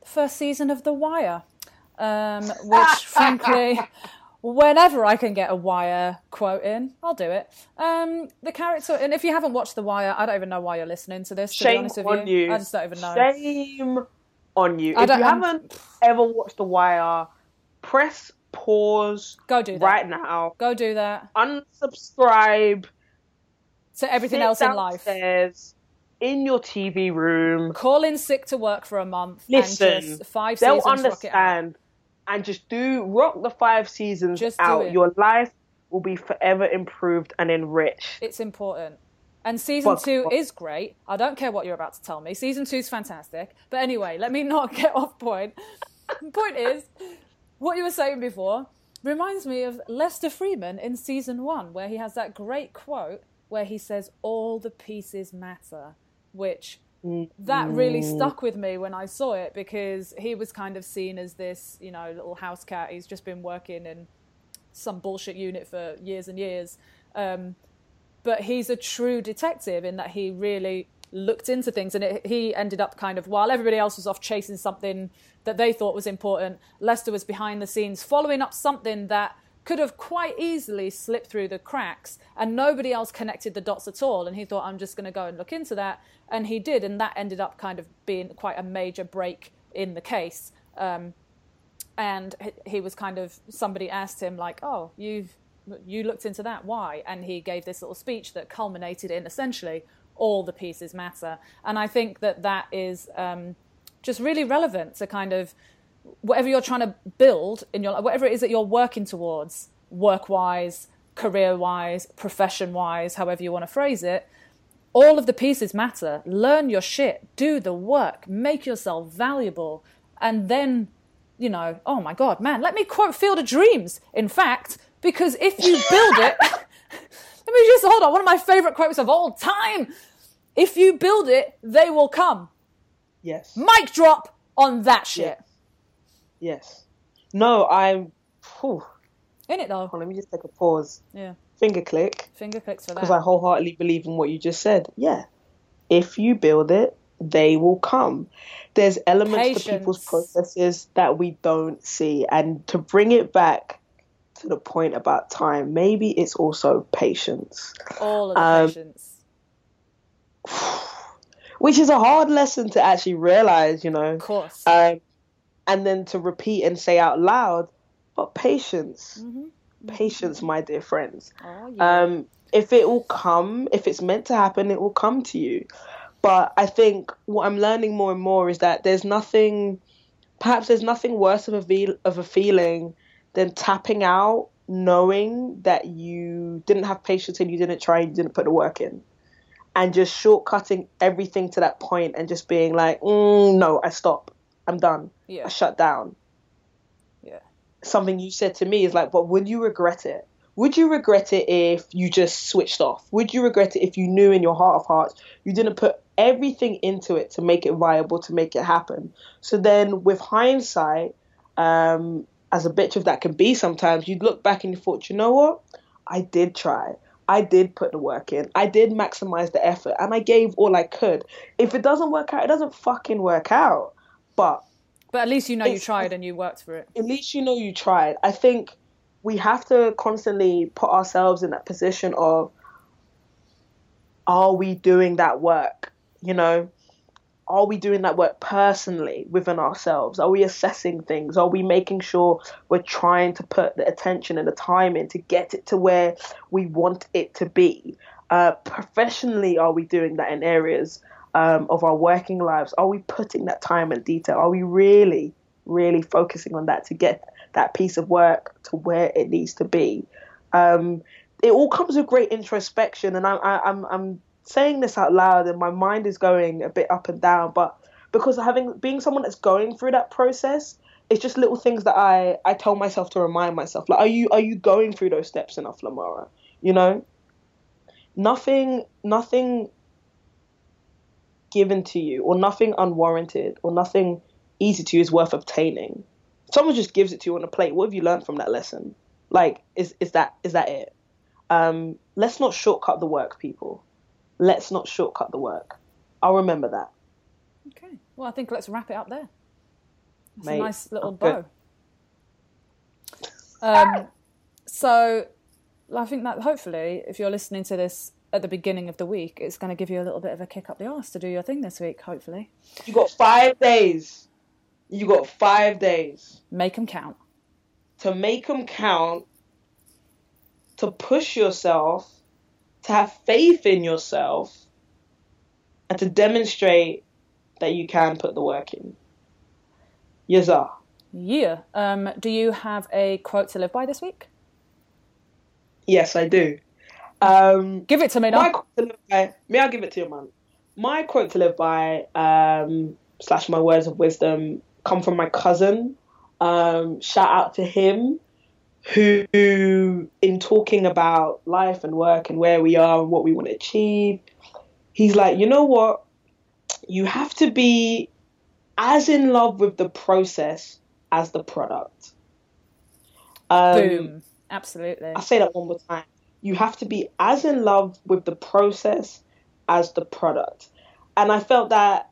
Speaker 1: the first season of The Wire, um, which, frankly, whenever I can get a Wire quote in, I'll do it. Um, the character, and if you haven't watched The Wire, I don't even know why you're listening to this. To
Speaker 2: Shame on
Speaker 1: you.
Speaker 2: you.
Speaker 1: I just don't even know.
Speaker 2: Shame on you.
Speaker 1: I
Speaker 2: If you haven't ever watched The Wire, press pause
Speaker 1: Go do that.
Speaker 2: right now.
Speaker 1: Go do that.
Speaker 2: Unsubscribe.
Speaker 1: To everything else in life.
Speaker 2: In your TV room.
Speaker 1: Call in sick to work for a month
Speaker 2: Listen,
Speaker 1: and just five
Speaker 2: they'll understand and just do rock the five seasons
Speaker 1: Just
Speaker 2: out. Your life will be forever improved and enriched.
Speaker 1: It's important. And season two is great. I don't care what you're about to tell me. Season two is fantastic. But anyway, let me not get off point. point is, what you were saying before reminds me of Lester Freamon in season one, where he has that great quote where he says, All the pieces matter, which that really stuck with me when I saw it because he was kind of seen as this, you know, little house cat. He's just been working in some bullshit unit for years and years. Um, but he's a true detective in that he really looked into things and it, he ended up kind of while everybody else was off chasing something that they thought was important lester was behind the scenes following up something that could have quite easily slipped through the cracks and nobody else connected the dots at all. And he thought i'm just going to go and look into that. And he did and that ended up kind of being quite a major break in the case. Um, and he was kind of somebody asked him like oh you've you looked into that? Why? And he gave this little speech that culminated in essentially all the pieces matter. And i think that that is um, just really relevant to kind of whatever you're trying to build in your life, whatever it is that you're working towards work wise career wise profession wise however you want to phrase it all of the pieces matter. Learn your shit. Do the work. Make yourself valuable. And then you know oh my god man let me quote field of dreams in fact because if you build it let me just hold on one of my favorite quotes of all time. If you build it they will come.
Speaker 2: Yes.
Speaker 1: Mic drop on that shit.
Speaker 2: Yes. No, I'm. Whew.
Speaker 1: In it though.
Speaker 2: Oh, let me just take a pause.
Speaker 1: Yeah.
Speaker 2: Finger click.
Speaker 1: Finger clicks for that.
Speaker 2: Because I wholeheartedly believe in what you just said. Yeah. If you build it, they will come. There's elements
Speaker 1: Patience.
Speaker 2: to people's processes that we don't see. And to bring it back to the point about time, maybe it's also patience.
Speaker 1: All of the
Speaker 2: Um,
Speaker 1: patience.
Speaker 2: Which is a hard lesson to actually realize, you know.
Speaker 1: Of course.
Speaker 2: Um, and then to repeat and say out loud, but patience. Patience, my dear friends.
Speaker 1: oh, yeah.
Speaker 2: Um, if it will come, if it's meant to happen, it will come to you. But I think what I'm learning more and more is that there's nothing, perhaps there's nothing worse of a feel, of a feeling than tapping out, knowing that you didn't have patience and you didn't try and you didn't put the work in, and just shortcutting everything to that point and just being like, mm, no, I stop, I'm done,
Speaker 1: Yeah.
Speaker 2: I shut down
Speaker 1: yeah.
Speaker 2: something you said to me is like, but would you regret it? Would you regret it if you just switched off? Would you regret it if you knew in your heart of hearts you didn't put everything into it to make it viable, to make it happen? So then, with hindsight, um, as a bitch of that can be sometimes, you'd look back and you thought, you know what? I did try. I did put the work in. I did maximize the effort and I gave all I could. If it doesn't work out, it doesn't fucking work out. But
Speaker 1: But at least you know you tried and you worked for it.
Speaker 2: at least you know you tried. I think we have to constantly put ourselves in that position of are we doing that work? You know, are we doing that work personally within ourselves? Are we assessing things? Are we making sure we're trying to put the attention and the time in to get it to where we want it to be? Uh, professionally, are we doing that in areas um, of our working lives? Are we putting that time and detail? Are we really, really focusing on that to get that piece of work to where it needs to be? Um, it all comes with great introspection, and I, I, I'm I'm saying this out loud, and my mind is going a bit up and down, but because having being someone that's going through that process, it's just little things that I I tell myself to remind myself. Like, are you are you going through those steps enough, Lamara? You know, nothing nothing given to you, or nothing unwarranted, or nothing easy to you is worth obtaining. Someone just gives it to you on a plate. What have you learned from that lesson? Like, is is that is that it? Um, let's not shortcut the work, people. Let's not shortcut the work. I'll remember that.
Speaker 1: Okay. Well, I think let's wrap it up there. It's a nice little bow. Um, so I think that hopefully, if you're listening to this at the beginning of the week, it's going to give you a little bit of a kick up the arse to do your thing this week. Hopefully,
Speaker 2: You got five days. You got five days
Speaker 1: make them count.
Speaker 2: to make them count, to push yourself, to have faith in yourself, and to demonstrate that you can put the work in. Yes, sir.
Speaker 1: Yeah. Um, do you have a quote to live by this week?
Speaker 2: Yes, I do. Um,
Speaker 1: Give it to me
Speaker 2: my
Speaker 1: now.
Speaker 2: quote to live by, may I give it to you, man? My quote to live by, um, slash my words of wisdom, come from my cousin. Um, shout out to him, who, in talking about life and work and where we are and what we want to achieve, he's like, you know what? You have to be as in love with the process as the product. Um,
Speaker 1: Boom. Absolutely.
Speaker 2: I'll say that one more time. You have to be as in love with the process as the product. And I felt that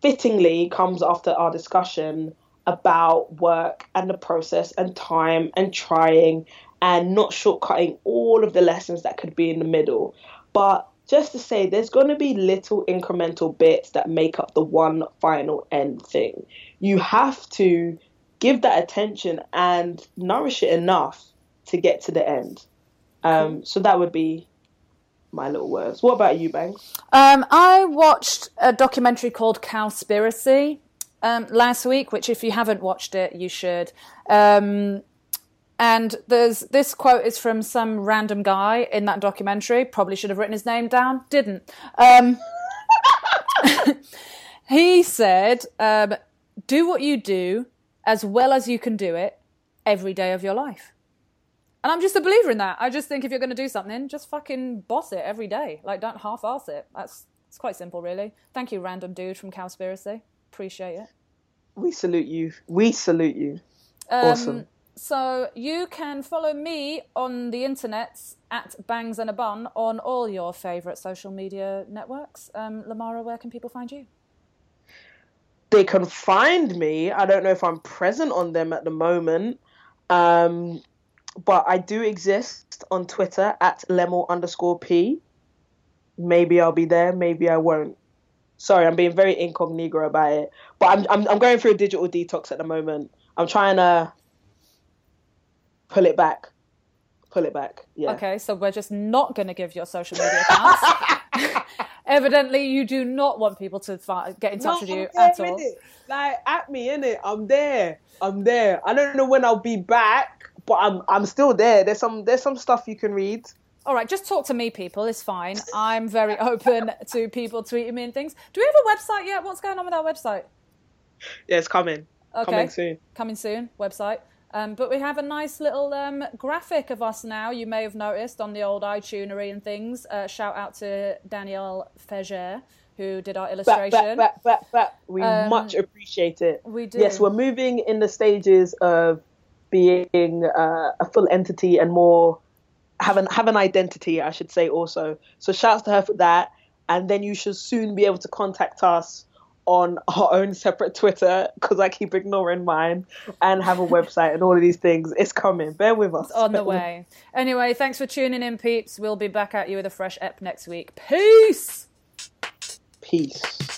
Speaker 2: fittingly comes after our discussion about work and the process and time and trying and not shortcutting all of the lessons that could be in the middle. But just to say, there's going to be little incremental bits that make up the one final end thing. You have to give that attention and nourish it enough to get to the end. Um, so that would be my little words. What about you, Bangs?
Speaker 1: Um, I watched a documentary called Cowspiracy um, last week, which if you haven't watched it, you should. Um, and there's this quote is from some random guy in that documentary. Probably should have written his name down. Didn't. Um, he said, um, "Do what you do as well as you can do it every day of your life." And I'm just a believer in that. I just think if you're going to do something, just fucking boss it every day. Like, don't half-ass it. That's it's quite simple, really. Thank you, random dude from Cowspiracy. Appreciate it.
Speaker 2: We salute you. We salute you.
Speaker 1: Um,
Speaker 2: awesome.
Speaker 1: So you can follow me on the internet at Bangs and a Bun on all your favourite social media networks. Um, Lamara, where can people find you?
Speaker 2: They can find me. I don't know if I'm present on them at the moment. Um, but I do exist on Twitter at lemel underscore p. Maybe I'll be there, maybe I won't. Sorry, I'm being very incognito about it. But I'm I'm I'm going through a digital detox at the moment. I'm trying to pull it back. Pull it back. Yeah.
Speaker 1: Okay, so we're just not going to give your social media accounts. Evidently, you do not want people to get in touch
Speaker 2: No,
Speaker 1: with you at all.
Speaker 2: it. Like at me, innit? I'm there. I'm there. I don't know when I'll be back, but I'm I'm still there. There's some there's some stuff you can read.
Speaker 1: All right, just talk to me, people. It's fine. I'm very open to people tweeting me and things. Do we have a website yet? What's going on with our website?
Speaker 2: Yeah, it's coming.
Speaker 1: Okay.
Speaker 2: Coming soon.
Speaker 1: Coming soon, website. Um, but we have a nice little um, graphic of us now. You may have noticed on the old iTunery and things. Uh, shout out to Danielle Feger, who did our
Speaker 2: Back,
Speaker 1: illustration.
Speaker 2: back, back, back, back. We
Speaker 1: Um,
Speaker 2: much appreciate it.
Speaker 1: we do.
Speaker 2: Yes, we're moving in the stages of being uh, a full entity and more have an have an identity, I should say. Also, so shouts to her for that. And then you should soon be able to contact us on our own separate Twitter because I keep ignoring mine and have a website and all of these things. It's coming. Bear with us.
Speaker 1: on the way. Anyway, thanks for tuning in, peeps. We'll be back at you with a fresh ep next week. Peace.
Speaker 2: Peace.